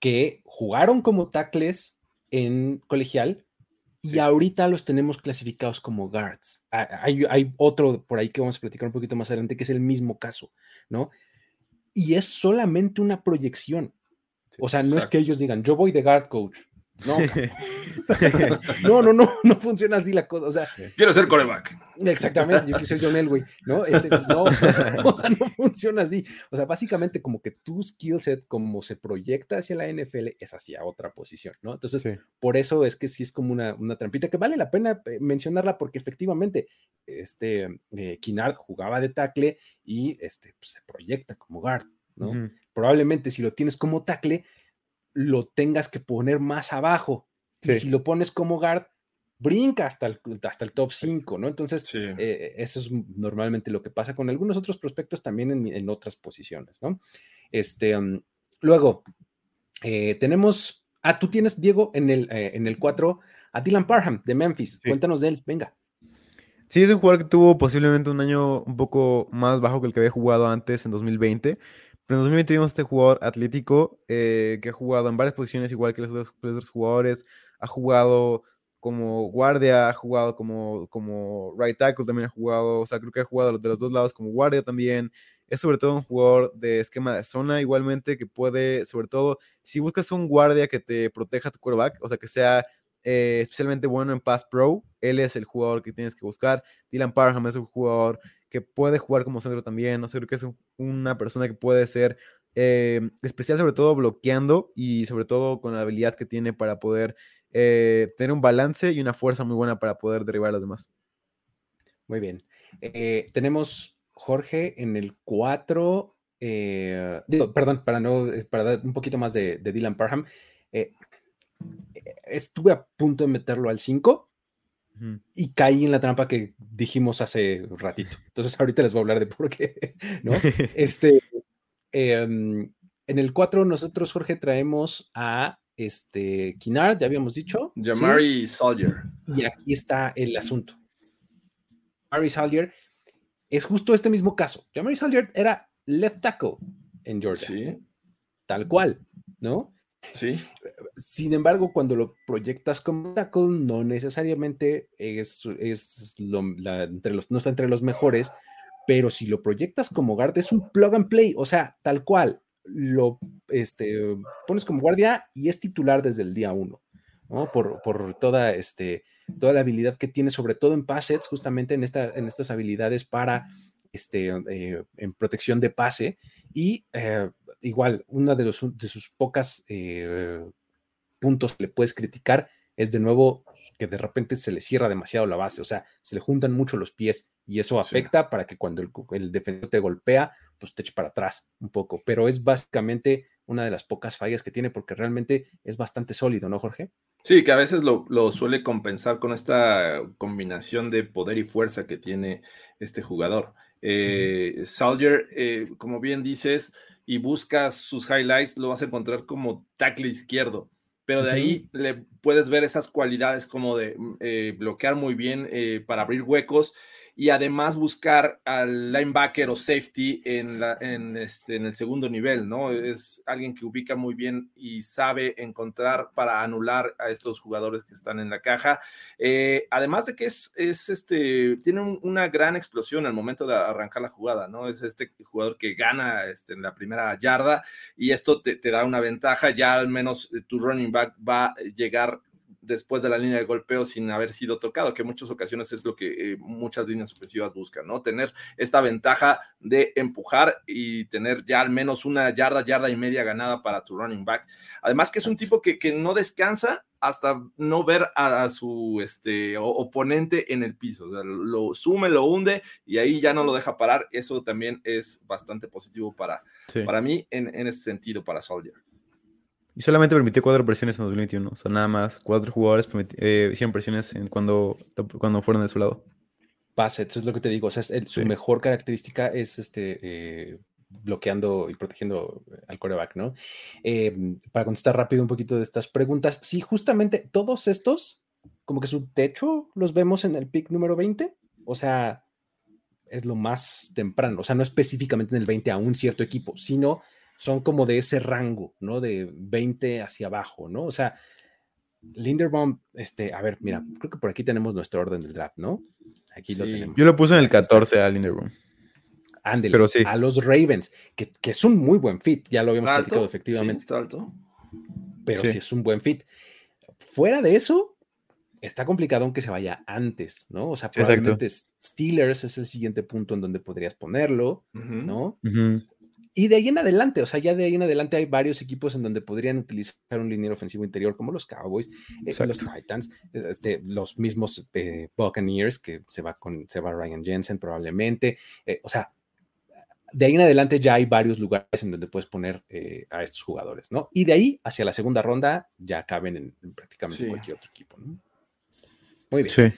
que jugaron como tackles en colegial y ahorita los tenemos clasificados como guards. Ah, Hay, hay otro por ahí que vamos a platicar un poquito más adelante que es el mismo caso, ¿no? Y es solamente una proyección. O sea, no es que ellos digan, yo voy de guard coach. No, (laughs) no, no, no, no funciona así la cosa. O sea, Quiero ser coreback. Exactamente, yo quiero ser John Elway, ¿no? Este, no, (laughs) o sea, no funciona así. O sea, básicamente como que tu skill set, como se proyecta hacia la NFL, es hacia otra posición, ¿no? Entonces, Sí. por eso es que sí es como una, una trampita que vale la pena eh, mencionarla porque efectivamente, este, eh, Kinnard jugaba de tackle y este, pues, se proyecta como guard, ¿no? Probablemente si lo tienes como tackle, lo tengas que poner más abajo. Y si lo pones como guard, brinca hasta el, hasta el top 5, ¿no? Entonces, Sí. eh, eso es normalmente lo que pasa con algunos otros prospectos también en, en otras posiciones, ¿no? Este, um, luego, eh, tenemos, ah, tú tienes, Diego, en el, eh, en el 4 a Dylan Parham de Memphis. Sí. Cuéntanos de él, venga. Sí, es un jugador que tuvo posiblemente un año un poco más bajo que el que había jugado antes en 2020. Pero en 2020 vimos este jugador atlético eh, que ha jugado en varias posiciones, igual que los otros, los otros jugadores. Ha jugado como guardia, ha jugado como, como right tackle, también ha jugado, o sea, creo que ha jugado de los dos lados como guardia también. Es sobre todo un jugador de esquema de zona igualmente que puede, sobre todo, si buscas un guardia que te proteja tu quarterback, o sea, que sea eh, especialmente bueno en pass pro, él es el jugador que tienes que buscar. Dylan Parham es un jugador que puede jugar como centro también, no sé, creo que es un- una persona que puede ser eh, especial sobre todo bloqueando y sobre todo con la habilidad que tiene para poder eh, tener un balance y una fuerza muy buena para poder derribar a los demás. Muy bien. Eh, tenemos Jorge en el 4. eh, digo, perdón, para no, para dar un poquito más de, de Dylan Parham. estuve a punto de meterlo al 5 Ujú. Y caí en la trampa que dijimos hace ratito. Entonces, ahorita les voy a hablar de por qué, (laughs) ¿no? (laughs) Este, em, en el 4 nosotros, Jorge, traemos a este Kinnard, ya habíamos dicho. ¿sí? Jamari Soldier. Y aquí está el asunto. Jamari Salyer es justo este mismo caso. Jamari Salyer era left tackle en Georgia, Sí, tal cual, ¿no? Sí. Sin embargo, cuando lo proyectas como tackle, no necesariamente es, es entre los, no está entre los mejores, pero si lo proyectas como guard, es un plug and play, o sea, tal cual, lo este, pones como guardia y es titular desde el día uno, ¿no? Por, por toda, este, toda la habilidad que tiene, sobre todo en passets, justamente en, esta, en estas habilidades para, este, eh, en protección de pase y eh, igual, una de, los, de sus pocas eh, puntos que le puedes criticar es de nuevo que de repente se le cierra demasiado la base, o sea, se le juntan mucho los pies y eso Sí. afecta para que cuando el, el defensor te golpea, pues te eche para atrás un poco, pero es básicamente una de las pocas fallas que tiene, porque realmente es bastante sólido, ¿no, Jorge? Sí, que a veces lo, lo, suele compensar con esta combinación de poder y fuerza que tiene este jugador. Eh, Soldier, eh, como bien dices, y buscas sus highlights, lo vas a encontrar como tackle izquierdo pero de ahí le puedes ver esas cualidades como de mm, eh, bloquear muy bien eh, para abrir huecos y además buscar al linebacker o safety en, en, este, en, el segundo nivel, ¿no? Es alguien que ubica muy bien y sabe encontrar para anular a estos jugadores que están en la caja. Eh, además de que es, es este, tiene una gran explosión al momento de arrancar la jugada, ¿no? Es este jugador que gana este, en la primera yarda y esto te, te da una ventaja, ya al menos tu running back va a llegar después de la línea de golpeo sin haber sido tocado, que en muchas ocasiones es lo que eh, muchas líneas ofensivas buscan, ¿no? Tener esta ventaja de empujar y tener ya al menos una yarda, yarda y media ganada para tu running back. Además que es un tipo que, que no descansa hasta no ver a, su este, oponente en el piso. lo sume, lo hunde y ahí ya no lo deja parar. Eso también es bastante positivo para, para mí en, en ese sentido, para Soldier. Y solamente permitió cuatro presiones en 2021. O sea, nada más cuatro jugadores eh, hicieron presiones en cuando, cuando fueron de su lado. Passets, es lo que te digo. O sea, su mejor característica es este, eh, bloqueando y protegiendo al coreback, ¿no? Em, para contestar rápido un poquito de estas preguntas, sí, justamente todos estos, como que su techo los vemos en el pick número 20. O sea, es lo más temprano. O sea, no específicamente en el 20 a un cierto equipo, sino son como de ese rango, ¿no? De 20 hacia abajo, ¿no? O sea, Linderbaum, este, a ver, mira, creo que por aquí tenemos nuestro orden del draft, ¿no? Aquí lo tenemos. Yo lo puse en el 14 a Linderbaum. Ándele, Pero sí. a los Ravens, que, es un muy buen fit, ya lo habíamos platicado efectivamente. está alto. Pero sí. es un buen fit. Fuera de eso, está complicado aunque se vaya antes, ¿no? O sea, probablemente Steelers es el siguiente punto en donde podrías ponerlo, ¿no? Y de ahí en adelante, o sea, ya de ahí en adelante hay varios equipos en donde podrían utilizar un liniero ofensivo interior, como los Cowboys, eh, los Titans, este, los mismos eh, Buccaneers, que se va con, se va Ryan Jensen probablemente. Eh, o sea, de ahí en adelante ya hay varios lugares en donde puedes poner a estos jugadores, ¿no? Y de ahí hacia la segunda ronda ya caben en, prácticamente cualquier otro equipo, ¿no? Muy bien. Sí.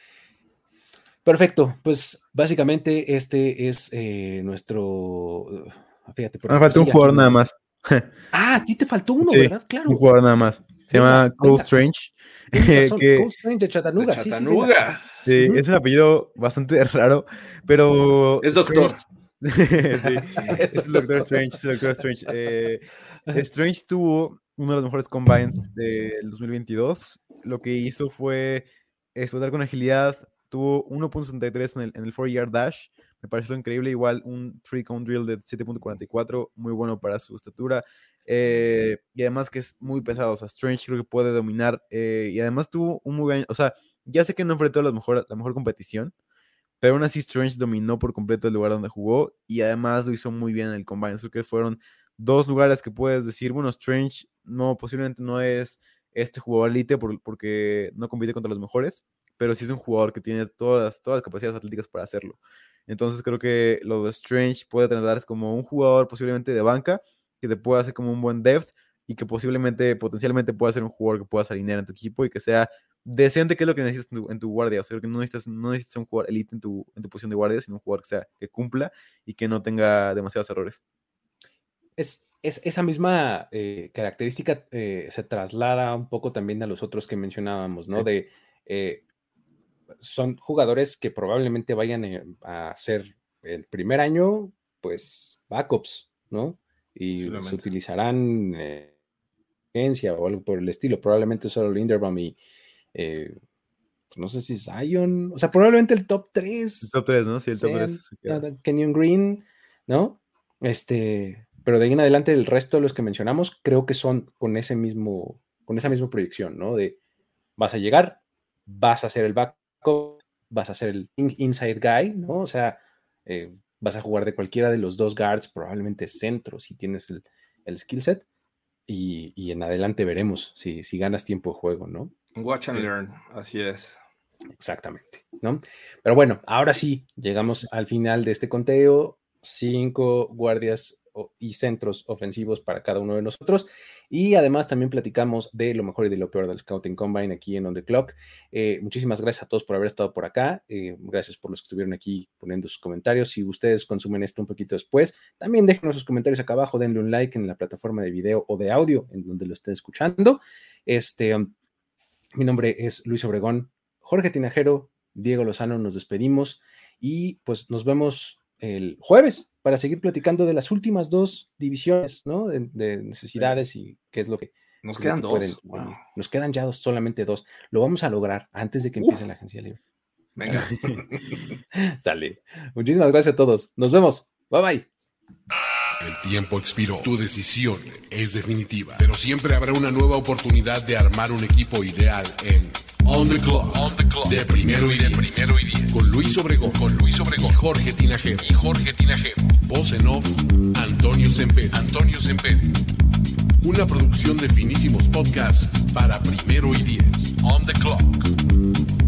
Perfecto, pues básicamente este es nuestro Fíjate. Me faltó un jugador nada más. (laughs) Ah, a ti te faltó uno, ¿verdad? Claro. Un jugador nada más. Se llama Cole Strange. (laughs) que, Cole Strange de Chattanooga. Chattanooga. Sí, sí, es un apellido bastante (laughs) raro, pero. Es doctor. sí, es el Doctor Strange. Es el Doctor Strange. Eh, Strange tuvo uno de los mejores combines del 2022. Lo que hizo fue explotar con agilidad. Tuvo 1.63 en el, en el 4-yard dash me pareció increíble. Igual un three count drill de 7.44, muy bueno para su estatura. Eh, y además que es muy pesado. O sea, Strange creo que puede dominar. Eh, y además tuvo un muy buen. O sea, ya sé que no enfrentó la mejor, la mejor competición. Pero aún así, Strange dominó por completo el lugar donde jugó. Y además lo hizo muy bien en el combine. Creo que fueron dos lugares que puedes decir, bueno, Strange no, posiblemente no es este jugador elite porque no compite contra los mejores, pero sí es un jugador que tiene todas, todas las capacidades atléticas para hacerlo. Entonces creo que lo de Strange puede tratarse como un jugador posiblemente de banca que te pueda hacer como un buen depth y que posiblemente, potencialmente pueda ser un jugador que puedas alinear en tu equipo y que sea decente, que es lo que necesitas en tu, guardia. O sea, que no necesitas, no necesitas un jugador elite en tu, en tu posición de guardia, sino un jugador que sea que cumpla y que no tenga demasiados errores. Es, es esa misma eh, característica eh, se traslada un poco también a los otros que mencionábamos, ¿no? De eh, son jugadores que probablemente vayan eh, a ser el primer año, pues, backups, ¿no? Y se utilizarán eh, o algo por el estilo. Probablemente solo Linderbaum y eh, no sé si Zion, o sea, probablemente el top 3. El top 3, ¿no? Sí, el top 3. Kenyon Green, ¿no? Este, pero de ahí en adelante el resto de los que mencionamos creo que son con ese mismo, con esa misma proyección, ¿no? De vas a llegar, vas a ser el back vas a ser el inside guy, ¿no? O sea, eh, vas a jugar de cualquiera de los dos guards, probablemente centro, si tienes el, el skill set. Y, en adelante veremos si, si ganas tiempo de juego, ¿no? Watch and learn, así es. Exactamente, ¿no? Pero bueno, ahora sí, llegamos al final de este conteo. Cinco guardias y centros ofensivos para cada uno de nosotros. Y además también platicamos de lo mejor y de lo peor del Scouting Combine aquí en On the Clock. Eh, muchísimas gracias a todos por haber estado por acá. Eh, gracias por los que estuvieron aquí poniendo sus comentarios. Si ustedes consumen esto un poquito después, también déjenos sus comentarios acá abajo, denle un like en la plataforma de video o de audio en donde lo estén escuchando. Este, um, mi nombre es Luis Obregón, Jorge Tinajero, Diego Lozano, nos despedimos y pues nos vemos el jueves para seguir platicando de las últimas dos divisiones, ¿no? De, necesidades y qué es lo que... Nos quedan dos. Nos quedan ya dos, solamente dos. Lo vamos a lograr antes de que empiece la agencia libre. Venga. (laughs) Sale. Muchísimas gracias a todos. Nos vemos. Bye bye. El tiempo expiró. Tu decisión es definitiva. Pero siempre habrá una nueva oportunidad de armar un equipo ideal en On the Clock. On the Clock. De primero y de primero y diez. Con Luis Obregón. Con Luis Obregón. Y Jorge Tinajero. Y Jorge Tinajero. Voz en off. Antonio Semper. Antonio Semper. Una producción de finísimos podcasts para primero y diez. On the Clock.